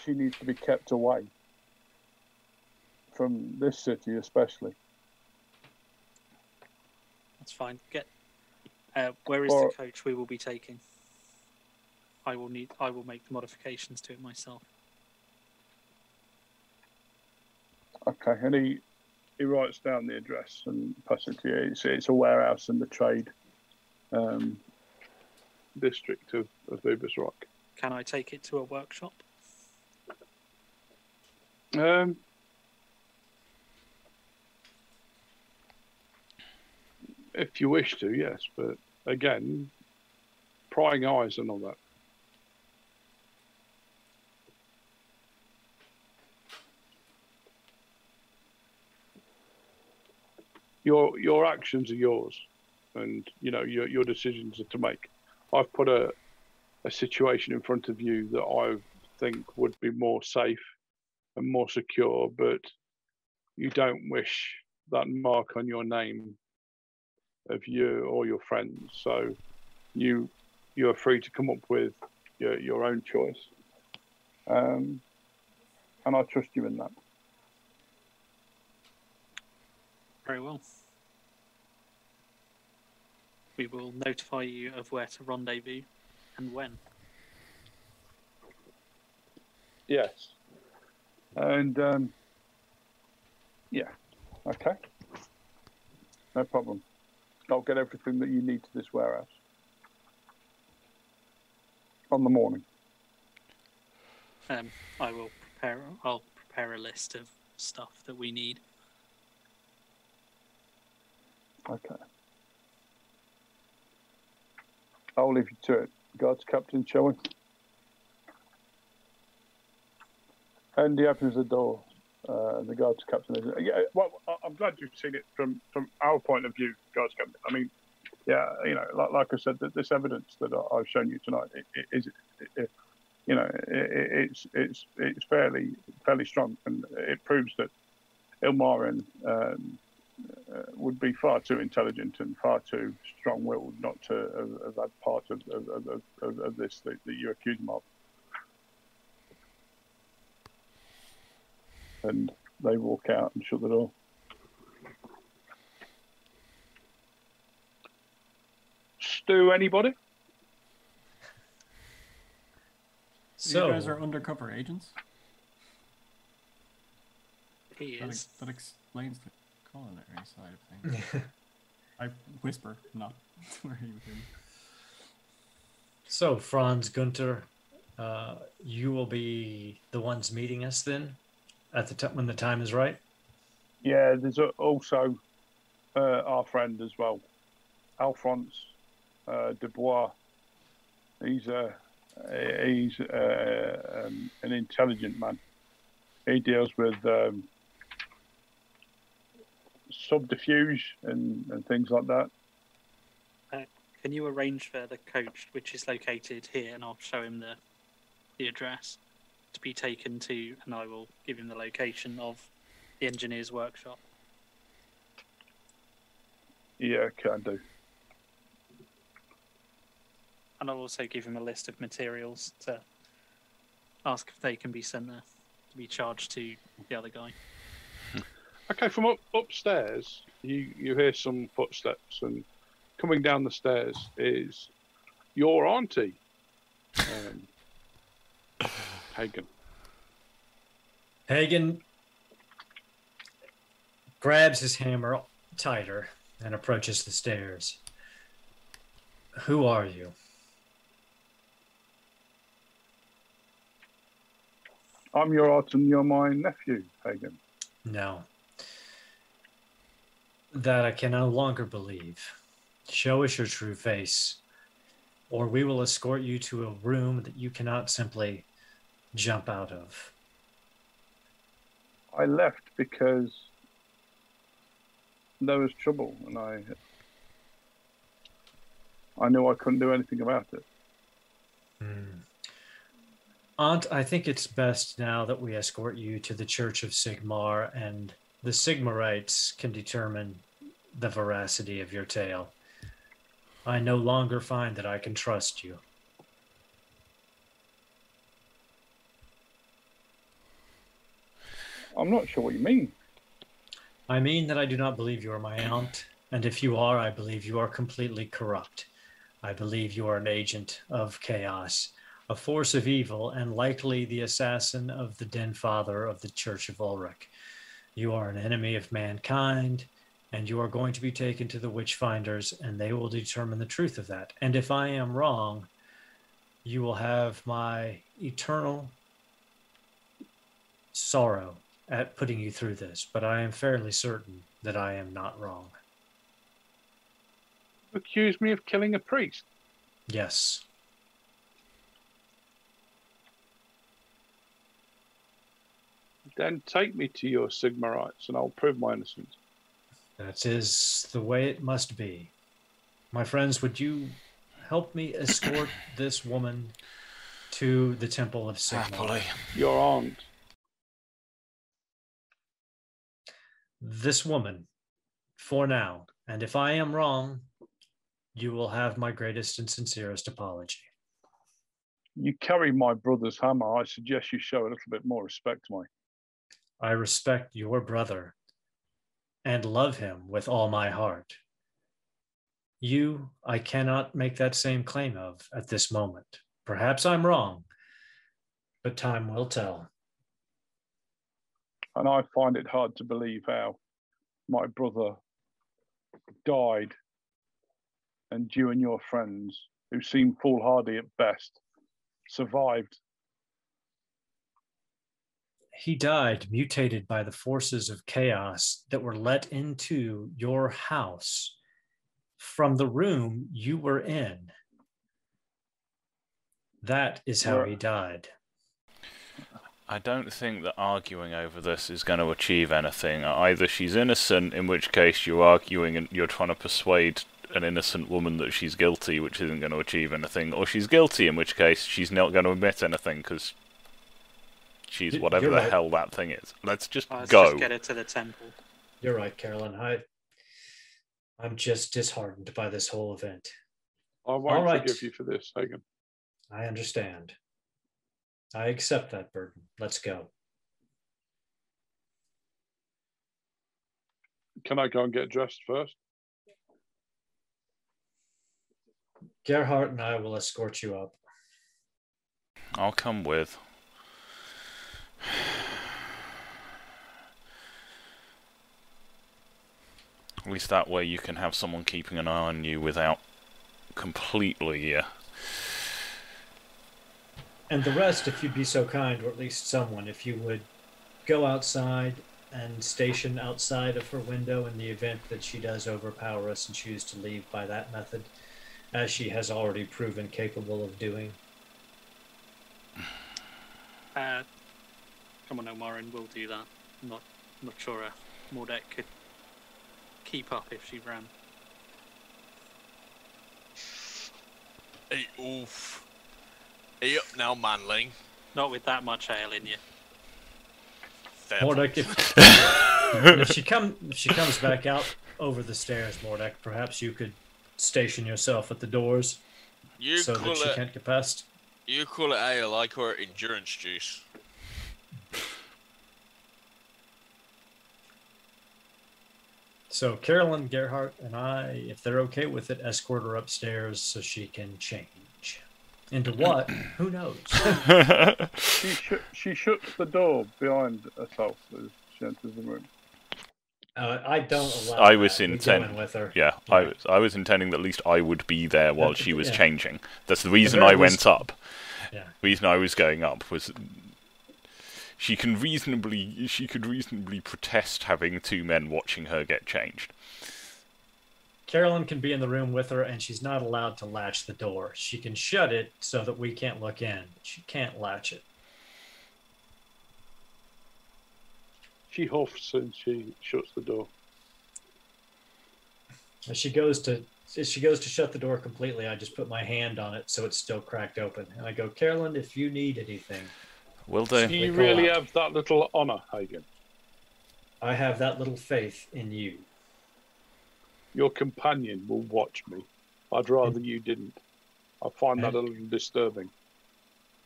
she needs to be kept away from this city, especially. That's fine. Get. Uh, where is Or- the coach we will be taking? I will need. I will make the modifications to it myself. Okay, and he he writes down the address and passes it to you. It's, it's a warehouse in the trade um, district of, of Ubersreik. Can I take it to a workshop? Um, if you wish to, yes, but again, prying eyes and all that. Your your actions are yours, and you know your your decisions are to make. I've put a a situation in front of you that I think would be more safe and more secure, but you don't wish that mark on your name of you or your friends. So you you are free to come up with your, your own choice. Um, and I trust you in that. Very well. We will notify you of where to rendezvous and when. Yes. And um, yeah, okay. No problem. I'll get everything that you need to this warehouse on the morning. Um, I will prepare. I'll prepare a list of stuff that we need. Okay. I'll leave you to it. Guards Captain, shall we? And he opens the door. Uh, the guards captain is. Yeah, well, I'm glad you've seen it from from our point of view, guards captain. I mean, yeah, you know, like, like I said, that this evidence that I- I've shown you tonight i- i- is, i- i- you know, it, it- it's it's it's fairly fairly strong, and it proves that Ilmarin um, Uh, would be far too intelligent and far too strong-willed not to have, have had part of of, of, of, of this that, that you accuse him of. And they walk out and shut the door. Stu, anybody? So you guys are undercover agents. He That, is. ex- that explains the culinary side of things. I whisper, not where you can. So, Franz Gunter, uh, you will be the ones meeting us then, at the time when the time is right. Yeah, there's a, also uh, our friend as well, Alphonse uh, Dubois. He's a he's uh, um, an intelligent man. He deals with um, subterfuge and, and things like that. Uh, can you arrange for the coach, which is located here, and I'll show him the the address to be taken to, and I will give him the location of the engineer's workshop. Yeah, can do. And I'll also give him a list of materials to ask if they can be sent there to be charged to the other guy. Okay, from up, upstairs, you, you hear some footsteps, and coming down the stairs is your auntie, um, Hagen. Hagen grabs his hammer tighter and approaches the stairs. Who are you? I'm your aunt and you're my nephew, Hagen. No. That I can no longer believe. Show us your true face, or we will escort you to a room that you cannot simply jump out of. I left because there was trouble, and I I knew I couldn't do anything about it. Hmm. Aunt, I think it's best now that we escort you to the Church of Sigmar, and the Sigmarites can determine the veracity of your tale. I no longer find that I can trust you. I'm not sure what you mean. I mean that I do not believe you are my aunt, and if you are, I believe you are completely corrupt. I believe you are an agent of chaos, a force of evil, and likely the assassin of the den father of the Church of Ulric. You are an enemy of mankind, and you are going to be taken to the witch finders, and they will determine the truth of that. And if I am wrong, you will have my eternal sorrow at putting you through this, but I am fairly certain that I am not wrong. You accused me of killing a priest. Yes, Then take me to your Sigmarites, and I'll prove my innocence. that is the way it must be. My friends, would you help me escort this woman to the Temple of Sigmar? Happily. Your aunt. This woman, for now, and if I am wrong, you will have my greatest and sincerest apology. You carry my brother's hammer. I suggest you show a little bit more respect to me. I respect your brother and love him with all my heart. You, I cannot make that same claim of at this moment. Perhaps I'm wrong, but time will tell. And I find it hard to believe how my brother died and you and your friends, who seem foolhardy at best, survived. He died mutated by the forces of chaos that were let into your house from the room you were in. That is how he died. I don't think that arguing over this is going to achieve anything. Either she's innocent, in which case you're arguing and you're trying to persuade an innocent woman that she's guilty, which isn't going to achieve anything, or she's guilty, in which case she's not going to admit anything because she's whatever you're the right. hell that thing is. Let's just oh, Let's go. just get her to the temple. You're right, Carolyn. I, I'm just disheartened by this whole event. I won't All right. forgive you for this, Hagen. I understand. I accept that burden. Let's go. Can I go and get dressed first? Gerhardt and I will escort you up. I'll come with. At least that way you can have someone keeping an eye on you without completely. Uh, And the rest, if you'd be so kind, or at least someone, if you would go outside and station outside of her window in the event that she does overpower us and choose to leave by that method, as she has already proven capable of doing. Uh, come on, Ilmarin, we'll do that. I'm not, not sure uh, Mordek could keep up if she ran. Hey, oof. Hey up now, manling. Not with that much ale in you. Mordek, if, if she come if she comes back out over the stairs, Mordek, perhaps you could station yourself at the doors you so that she it can't get past. you call it ale, I call it endurance juice. So Carolyn Gerhardt and I, if they're okay with it, escort her upstairs so she can change. Into what? Who knows? She sh- she shuts the door behind herself as she enters the room. Uh, I don't allow. I was that. We intent- with her. yeah, I was. I was intending that at least I would be there while she was yeah. changing. That's the reason very I went least- up. Yeah. The reason I was going up was she can reasonably she could reasonably protest having two men watching her get changed. Carolyn can be in the room with her, and she's not allowed to latch the door. She can shut it so that we can't look in. But she can't latch it. She huffs and she shuts the door. As she goes to as she goes to shut the door completely, I just put my hand on it so it's still cracked open, and I go, Carolyn, if you need anything, Will Do they? you go really out. have that little honour, Hagen? I have that little faith in you. Your companion will watch me. I'd rather you didn't. I find that a little disturbing.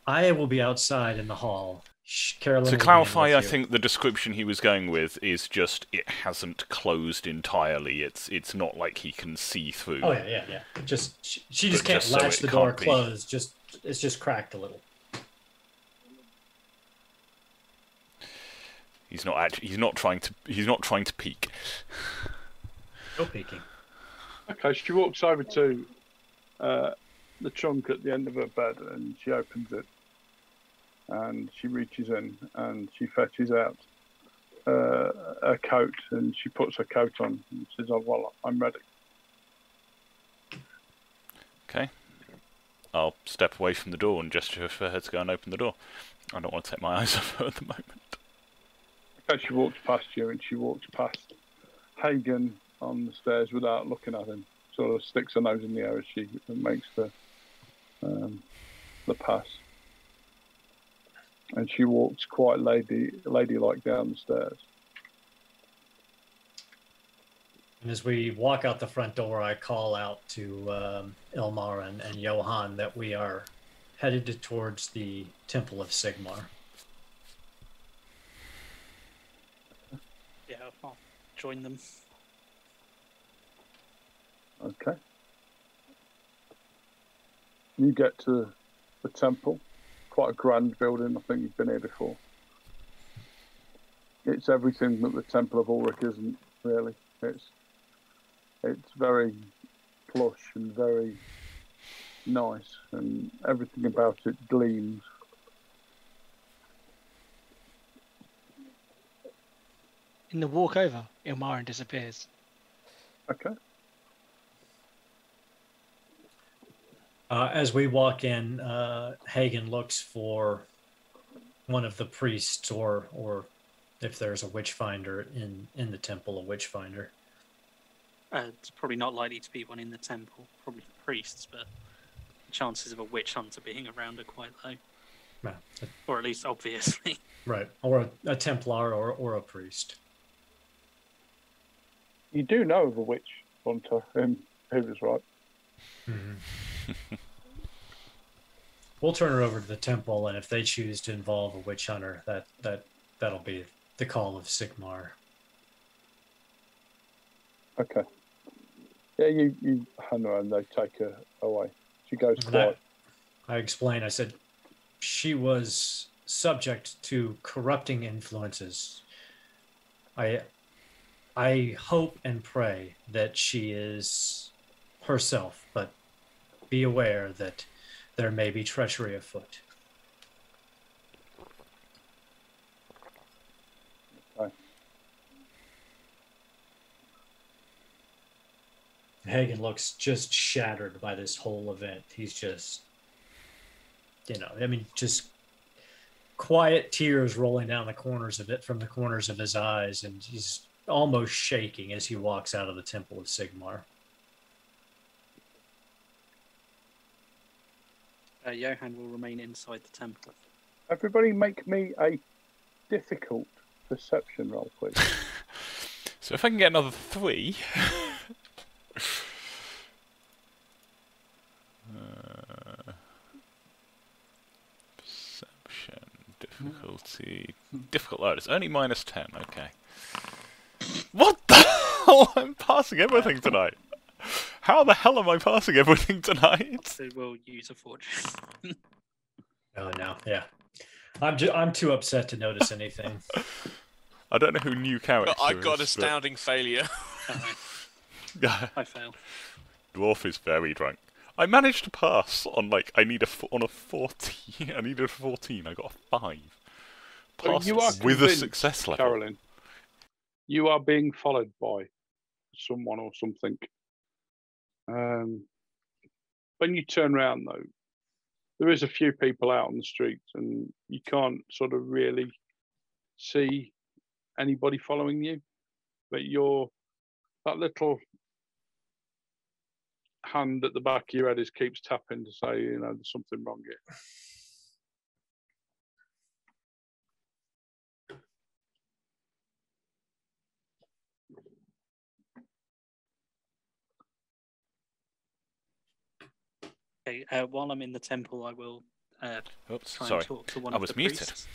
I will be outside in the hall. Shh, Carolyn. To clarify, I think the description he was going with is just it hasn't closed entirely. It's it's not like he can see through. Oh yeah, yeah, yeah. Just she, she just But can't just latch it the door can't be- closed. Just it's just cracked a little. He's not actually. He's not trying to. He's not trying to peek. No peeking. Okay, she walks over to uh, the trunk at the end of her bed and she opens it. And she reaches in and she fetches out uh, a coat and she puts her coat on and says, Oh, well, I'm ready. Okay. I'll step away from the door and gesture for her to go and open the door. I don't want to take my eyes off her at the moment. Okay, she walks past you and she walks past Hagen on the stairs without looking at him. Sort of sticks her nose in the air as she makes the um, the pass. And she walks quite lady ladylike down the stairs. And as we walk out the front door, I call out to um, Ilmar and, and Johan that we are headed towards the Temple of Sigmar. Yeah, I'll join them. Okay. You get to the temple, quite a grand building. I think you've been here before. It's everything that the Temple of Ulric isn't really. It's it's very plush and very nice, and everything about it gleams. In the walk over, Ilmarin disappears. Okay. Uh, as we walk in, uh, Hagen looks for one of the priests, or or if there's a witch finder in in the temple, a witch finder. Uh, it's probably not likely to be one in the temple. Probably the priests, but the chances of a witch hunter being around are quite low, Yeah, or at least obviously. Right. Or a, a Templar or, or a priest. You do know the witch hunter. Um, who was right? We'll turn her over to the temple, and if they choose to involve a witch hunter, that that that'll be the call of Sigmar. Okay. Yeah, you you hand her and they take her away. She goes And quiet. I, I explained. I said she was subject to corrupting influences. I I hope and pray that she is herself, but be aware that there may be treachery afoot. Hagen looks just shattered by this whole event. He's just, you know, I mean, just quiet tears rolling down the corners of it from the corners of his eyes, and he's almost shaking as he walks out of the Temple of Sigmar. Uh, Johan will remain inside the temple. Everybody, make me a difficult perception roll, please. So if I can get another three. uh, perception, difficulty, difficult load. It's only minus 10, okay. What the hell? I'm passing everything tonight. How the hell am I passing everything tonight? So we'll use a fortune. Oh no, yeah, I'm ju- I'm too upset to notice anything. I don't know who new character But I got is, astounding failure. but- I fail. Dwarf is very drunk. I managed to pass on like I need a f- on a fourteen. I needed a fourteen. I got a five. So you are with a success level. Carolyn. You are being followed by someone or something. Um, when you turn around, though, there is a few people out on the streets, and you can't sort of really see anybody following you. But you're that little hand at the back of your head is keeps tapping to say, you know, there's something wrong here. Okay, uh, while I'm in the temple, I will uh, Oops, try sorry. and talk to one I of was the muted. priests.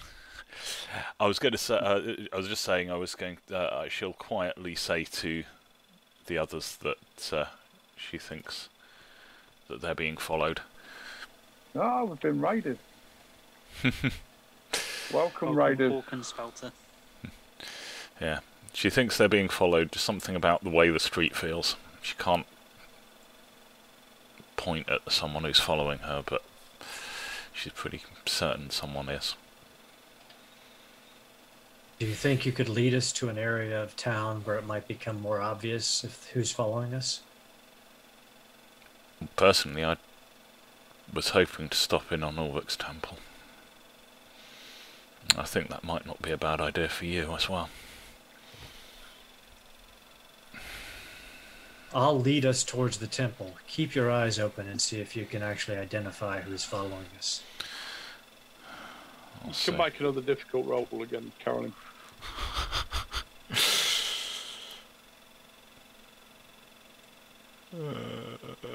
I was going to say. Uh, I was just saying. I was going. Uh, I shall quietly say to the others that uh, she thinks that they're being followed. Oh, we've been raided. Welcome, Welcome, raiders. Hawk and Spelter. Yeah, she thinks they're being followed. Just something about the way the street feels. She can't point at someone who's following her, but she's pretty certain someone is. Do you think you could lead us to an area of town where it might become more obvious if who's following us? Personally, I was hoping to stop in on Ulric's temple. I think that might not be a bad idea for you as well. I'll lead us towards the temple. Keep your eyes open and see if you can actually identify who's following us. I'll You say. can make another difficult roll again, Carolyn. Uh, uh,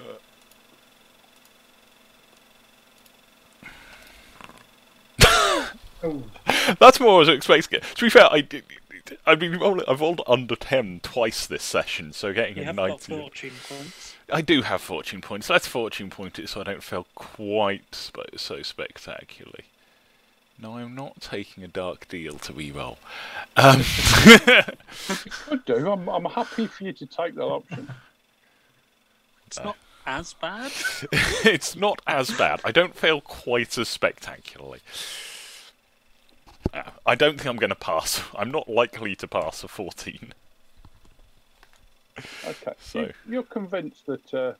uh. That's more as I was expecting. To be fair, I did. I've been. I've rolled under ten twice this session, so getting You a have got fortune points. I do have fortune points. Let's fortune point it so I don't fail quite so spectacularly. No, I'm not taking a dark deal to re-roll. Um, Could do. I'm, I'm happy for you to take that option. It's Uh. not as bad. it's not as bad. I don't fail quite as spectacularly. I don't think I'm going to pass. I'm not likely to pass a 14. Okay. So- You, you're convinced that uh,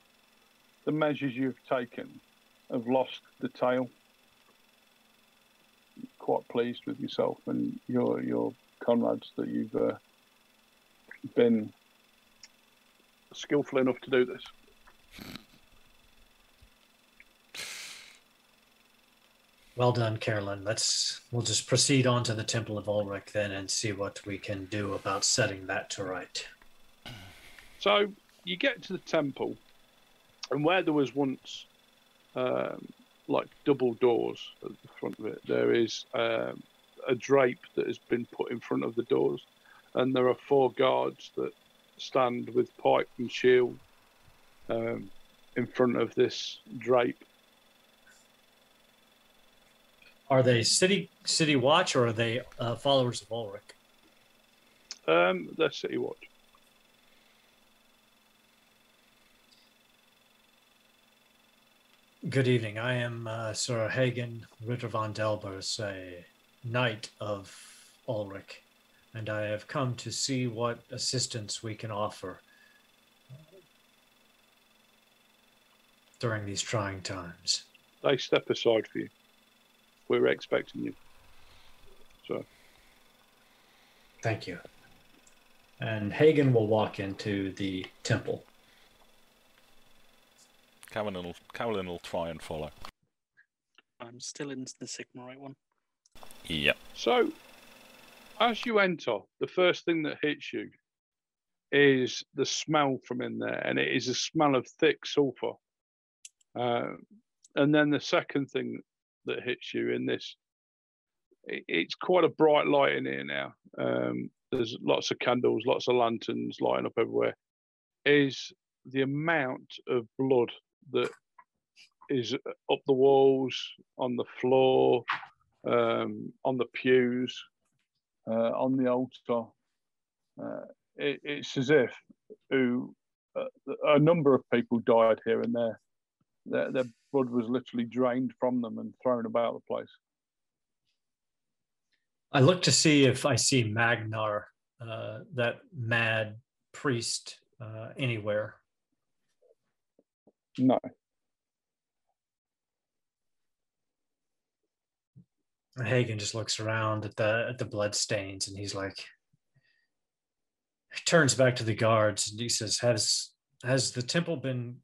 the measures you've taken have lost the tail. Quite pleased with yourself and your your comrades that you've uh, been skillful enough to do this. Well done, Carolyn. Let's we'll just proceed on to the Temple of Ulric then and see what we can do about setting that to right. So you get to the temple, and where there was once um, like double doors at the front of it, there is um, a drape that has been put in front of the doors, and there are four guards that stand with pipe and shield um, in front of this drape. Are they city city watch or are they uh, followers of Ulric? Um, they're city watch. Good evening. I am uh, Sir Hagen Ritter von Delbers, a knight of Ulric, and I have come to see what assistance we can offer during these trying times. They step aside for you. We were expecting you. So Thank you. And Hagen will walk into the temple. Carolyn will, Carolyn will try and follow. I'm still in the Sigmarite one. Yep. So, as you enter, the first thing that hits you is the smell from in there, and it is a smell of thick sulfur. Uh, and then the second thing that hits you in this, it's quite a bright light in here now. Um, there's lots of candles, lots of lanterns lighting up everywhere. Is the amount of blood that is up the walls, on the floor, um, on the pews, uh, on the altar. Uh, it, it's as if who, uh, a number of people died here and there. Their, their blood was literally drained from them and thrown about the place. I look to see if I see Magnar, uh, that mad priest, uh, anywhere. No. Hagen just looks around at the at the blood stains and he's like he turns back to the guards and he says, Has has the temple been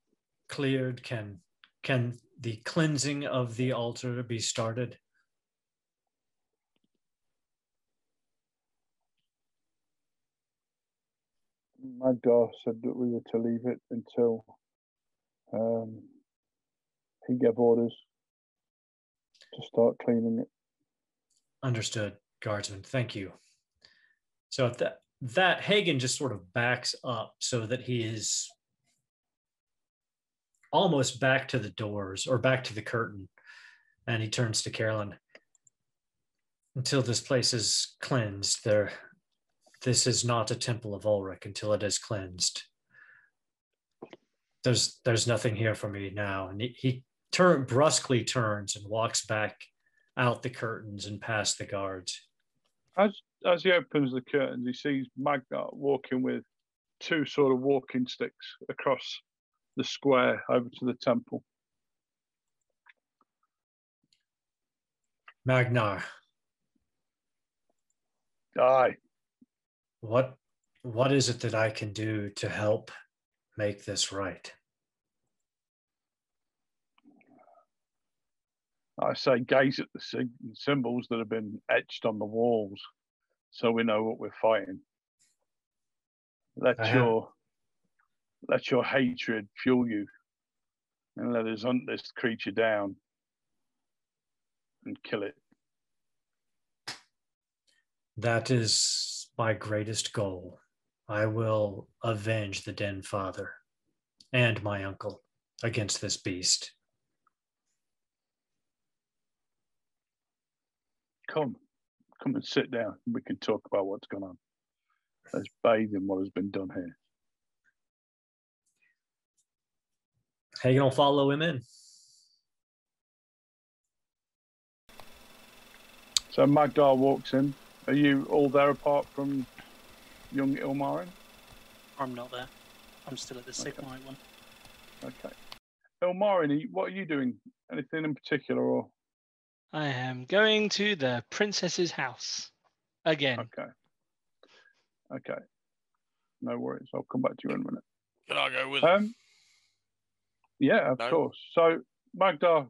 cleared? Can can the cleansing of the altar be started? Magdar said that we were to leave it until um, he gave orders to start cleaning it. Understood, guardsman. Thank you. So at that that Hagen just sort of backs up so that he is almost back to the doors or back to the curtain, and he turns to Carolyn. Until this place is cleansed, there this is not a temple of Ulric until it is cleansed. There's there's nothing here for me now. And he, he turn brusquely turns and walks back out the curtains and past the guards. As as he opens the curtains, he sees Magnar walking with two sort of walking sticks across the square over to the temple. Magnar, Aye, what what is it that I can do to help make this right? I say gaze at the symbols that have been etched on the walls, so we know what we're fighting. Let I have- your let your hatred fuel you, and let us hunt this creature down and kill it. That is my greatest goal. I will avenge the Den Father and my uncle against this beast. Come, come and sit down. We can talk about what's gone on. Let's bathe in what has been done here. Hagen will follow him in. So Magdar walks in. Are you all there apart from young Ilmarin? I'm not there. I'm still at the Okay. Sigmarite one. Okay. Ilmarin, what are you doing? Anything in particular, or I am going to the princess's house again. okay, okay, no worries. I'll come back to you in a minute. Can I go with him? Um, yeah, of No. course. So Magdar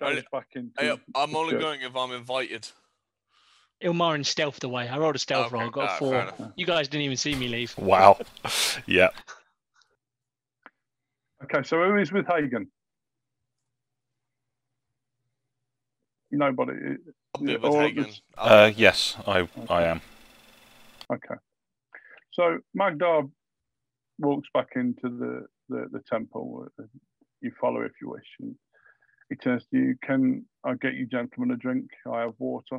goes I- back into. Hey, I'm only going if I'm invited. Ilmarin stealthed away. I rolled a stealth Okay, roll. Got a ah, four. You guys didn't even see me leave. Wow. yeah. Okay, so who is with Hagen? Nobody. I'll be with or Hagen. just- I'll- Uh, yes, I I am. Okay. So Magdar walks back into the, the, the temple. uh, You follow if you wish. And he turns to you. Can I get you gentlemen a drink? I have water.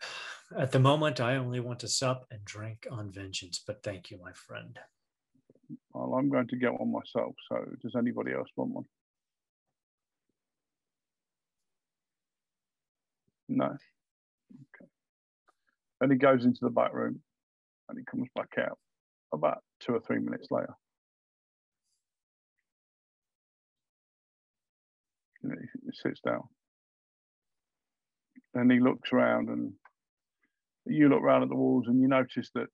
At the moment, I only want to sup and drink on vengeance, but thank you, my friend. Well, I'm going to get one myself. So does anybody else want one? No. Okay. Then he goes into the back room and he comes back out about two or three minutes later. And he sits down. And he looks around and you look around at the walls and you notice that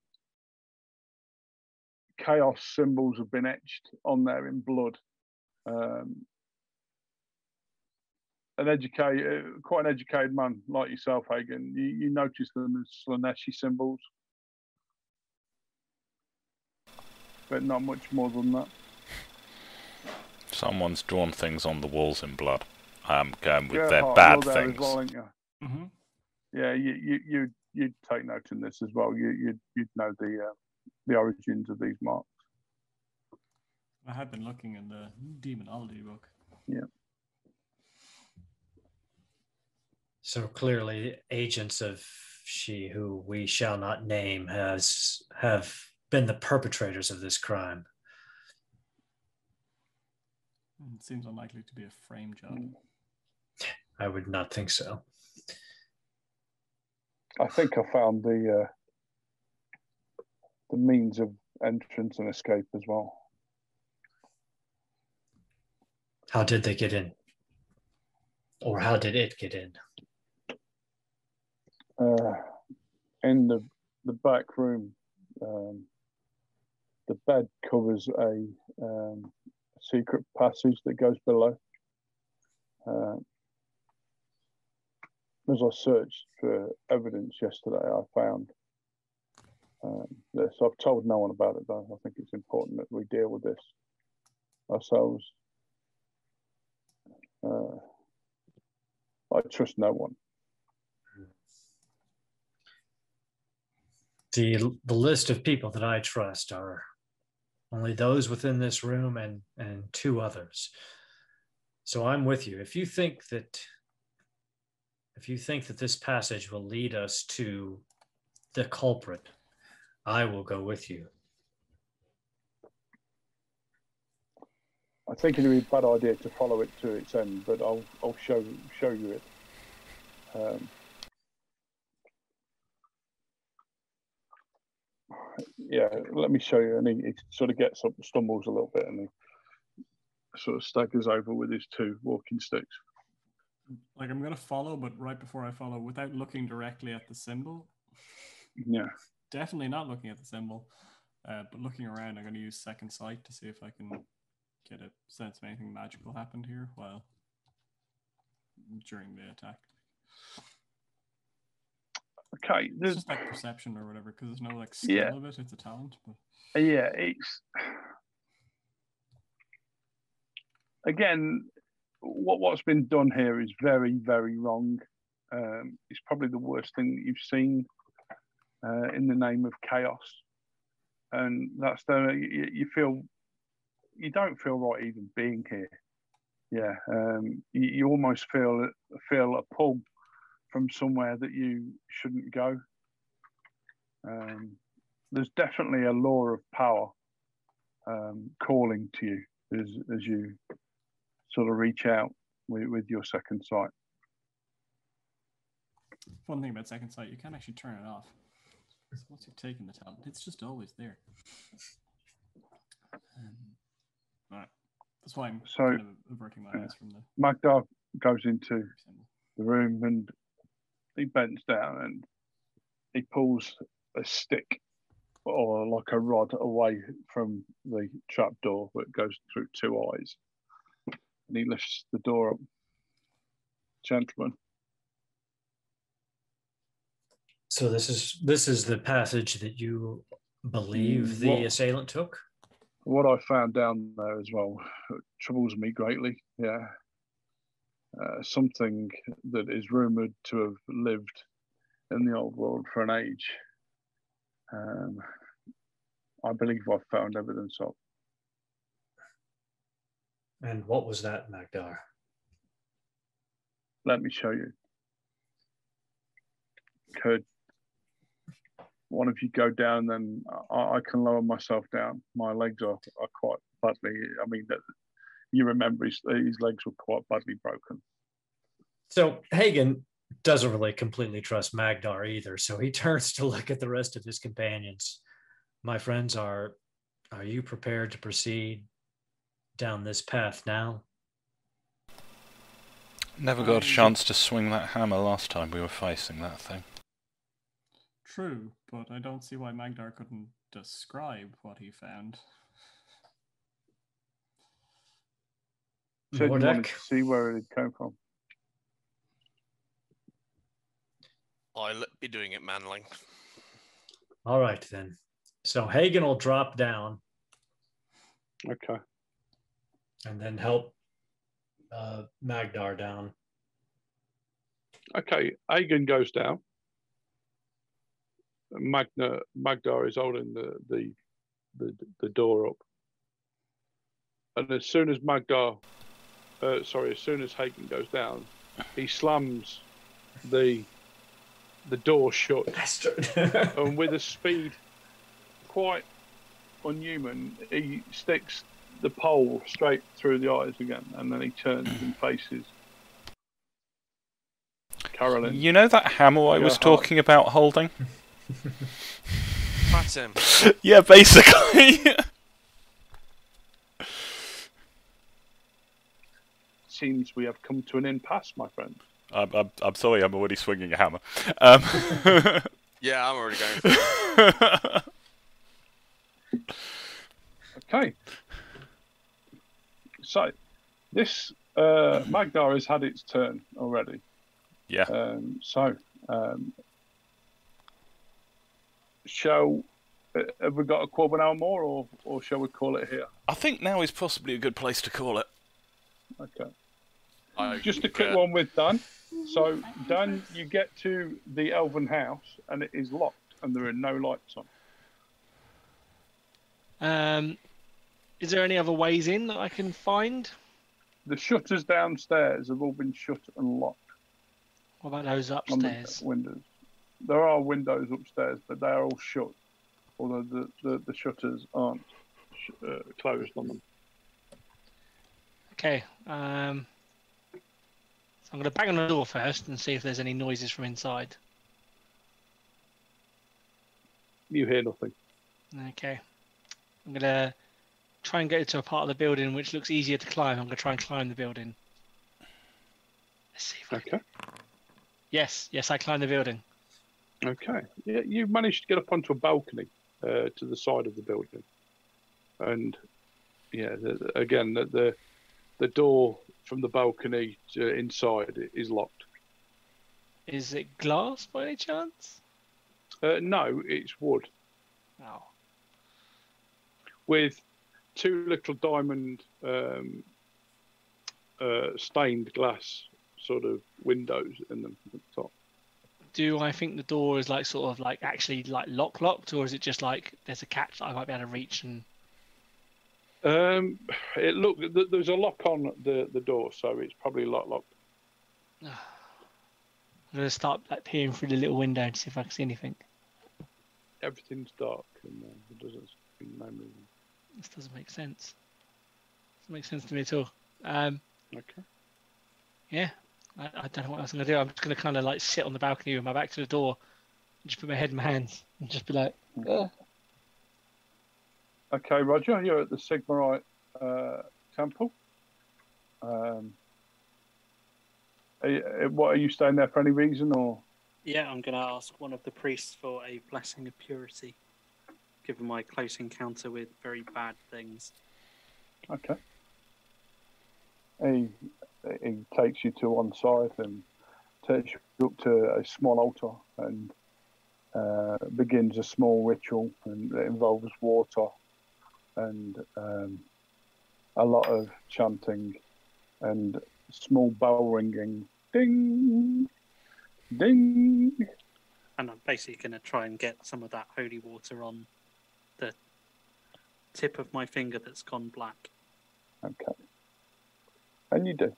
chaos symbols have been etched on there in blood. Um, an educated, quite an educated man like yourself, Hagen, you, you notice them as Slaaneshi symbols, but not much more than that. Someone's drawn things on the walls in blood. I'm going with Yeah, their bad you're there as things. well, ain't you? Mm-hmm. Yeah, you you you you'd take note in this as well. You you'd you'd know the uh, the origins of these marks. I have been looking in the demonology book. Yeah. So clearly, agents of she who we shall not name has have been the perpetrators of this crime. It seems unlikely to be a frame job. I would not think so. I think I found the uh, the means of entrance and escape as well. How did they get in? Or how did it get in? uh, in the the back room. Um, the bed covers a um, secret passage that goes below. Uh, as I searched for evidence yesterday, I found um, this. I've told no one about it though. I think it's important that we deal with this ourselves. Uh, I trust no one. The, the list of people that I trust are only those within this room and, and two others. So I'm with you. If you think that if you think that this passage will lead us to the culprit, I will go with you. I think it'd be a bad idea to follow it to its end, but I'll I'll show show you it. Um, yeah, let me show you. And he, he sort of gets up, stumbles a little bit, and he sort of staggers over with his two walking sticks. Like I'm gonna follow, but right before I follow, without looking directly at the symbol, Yeah, definitely not looking at the symbol, uh, but looking around, I'm gonna use second sight to see if I can get a sense of anything magical happened here while during the attack. Okay. It's There's just like perception or whatever, because there's no like skill Yeah. of it. It's a talent. But yeah, it's again what what's been done here is very very wrong. Um, it's probably the worst thing that you've seen uh, in the name of chaos, and that's the you, you feel you don't feel right even being here. Yeah, um, you, you almost feel feel a pull from somewhere that you shouldn't go. Um, there's definitely a law of power um, calling to you as as you sort of reach out with, with your second sight. fun thing about second sight, you can't actually turn it off. So once you've taken the talent, it's just always there. Um, right, that's why I'm So, kind of averting my eyes from the Magdar goes into the room and he bends down and he pulls a stick or like a rod away from the trap door that goes through two eyes. And he lifts the door up. Gentlemen, So this is this is the passage that you believe the What- assailant took. what I found down there as well troubles me greatly. Yeah. Uh, something that is rumoured to have lived in the old world for an age. Um, I believe I've found evidence of. And what was that, Magdar? Let me show you. Could one of you go down, then I, I can lower myself down. My legs are, are quite badly. I mean, that you remember his, his legs were quite badly broken. So Hagen doesn't really completely trust Magdar either, so he turns to look at the rest of his companions. My friends are are you prepared to proceed down this path now? Never got a chance to swing that hammer last time we were facing that thing. True, but I don't see why Magdar couldn't describe what he found. Said you wanted to see where it came from. I'll be doing it manling. All right then. So Hagen will drop down Okay. and then help uh, Magdar down. Okay. Hagen goes down. Magna Magdar is holding the, the the the door up. And as soon as Magdar, uh, sorry, as soon as Hagen goes down, he slams the the door shut, Bastard. and with a speed quite unhuman, he sticks the pole straight through the eyes again, and then he turns and faces Carolyn. You know that hammer I was heart. talking about holding? Pat him. yeah, basically. Seems we have come to an impasse, my friend. I'm, I'm, I'm sorry, I'm already swinging a hammer. Um, Yeah, I'm already going. Okay. So, this uh, Magdar has had its turn already. yeah. Um, so, um, shall uh, have we got a quarter of an hour more, or or shall we call it here? I think now is possibly a good place to call it. Okay. I Just a quick concur. one with Dan. So, Dan, you get to the Elven house, and it is locked, and there are no lights on. Um, is there any other ways in that I can find? The shutters downstairs have all been shut and locked. What about those upstairs? the windows. There are windows upstairs, but they are all shut. Although the, the, the shutters aren't sh- uh, closed on them. Okay. Um, so I'm going to bang on the door first and see if there's any noises from inside. You hear nothing. Okay. I'm going to try and get to a part of the building which looks easier to climb. I'm going to try and climb the building. Let's see if I Okay. Yes, yes, I climbed the building. Okay. Yeah, you managed to get up onto a balcony uh, to the side of the building, and yeah, the- again, the, the the door from the balcony to inside is locked. Is it glass by any chance? Uh, no, it's wood Oh. with two little diamond um, uh, stained glass sort of windows in them at the top. Do I think the door is like sort of like actually like lock locked, or is it just like there's a catch that I might be able to reach and Um, it look th- there's a lock on the, the door, so it's probably lock locked. I'm gonna start like peering through the little window to see if I can see anything. Everything's dark and uh, it doesn't seem no movement. This doesn't make sense. Doesn't make sense to me at all. Um, Okay. yeah, I, I don't know what else I'm gonna do. I'm just gonna kind of like sit on the balcony with my back to the door, and just put my head in my hands, and just be like, "Ugh." Okay, Roger, you're at the Sigmarite uh, temple. Um, are you, uh, what are you staying there for any reason or? Yeah, I'm going to ask one of the priests for a blessing of purity. given my close encounter with very bad things. Okay. He he takes you to one side and takes you up to a small altar and uh, begins a small ritual and it involves water and um, a lot of chanting and small bell ringing. Ding, ding. And I'm basically going to try and get some of that holy water on the tip of my finger that's gone black. Okay. And you do,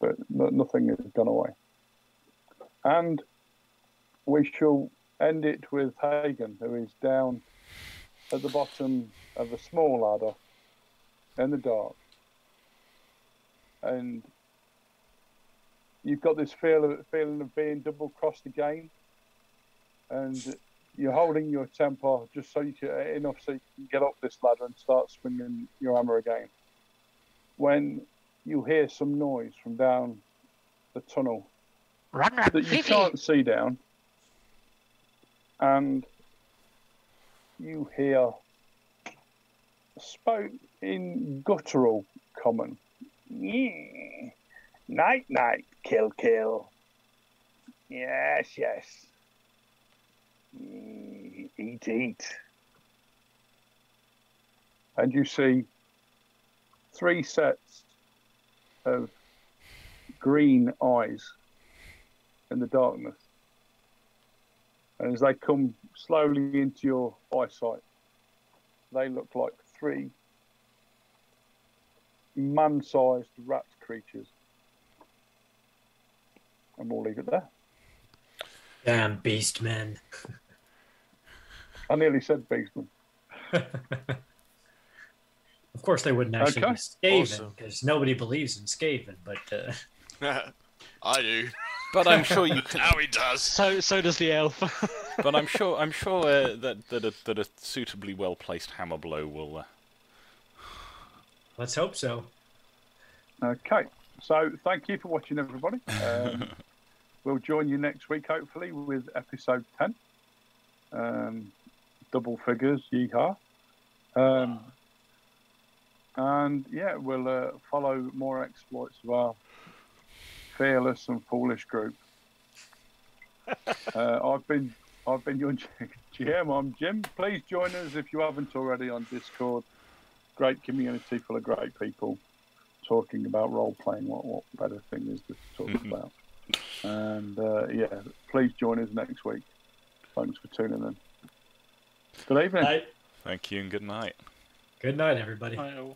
but no, nothing has gone away. And we shall end it with Hagen, who is down at the bottom of a small ladder in the dark. And you've got this feel of, feeling of being double crossed again. And you're holding your temper just so you can, enough so you can get up this ladder and start swinging your hammer again. When you hear some noise from down the tunnel Run, run, that you can't see down, and you hear spoke in guttural common. Night, night, kill, kill. Yes, yes. Eat, eat. And you see three sets of green eyes in the darkness. And as they come slowly into your eyesight, they look like three man sized rat creatures. And we'll leave it there. Damn beast men. I nearly said beastman. Of course, they wouldn't actually Okay. be Skaven Awesome. because nobody believes in Skaven. But uh, I do. But I'm sure you can. Now he does. So so does the elf. But I'm sure I'm sure uh, that that a, that a suitably well placed hammer blow will. Uh, let's hope so. Okay. So thank you for watching, everybody. Um, we'll join you next week, hopefully, with episode 10. Um, double figures, yeehaw. Um, and yeah, we'll uh, follow more exploits of our fearless and foolish group. uh, I've been I've been your GM. I'm Jim. Please join us if you haven't already on Discord. Great community full of great people talking about role playing. What what better thing is to talk about? And uh, yeah, please join us next week. Thanks for tuning in. Good evening. Night. thank you and good night. Good night, everybody. I-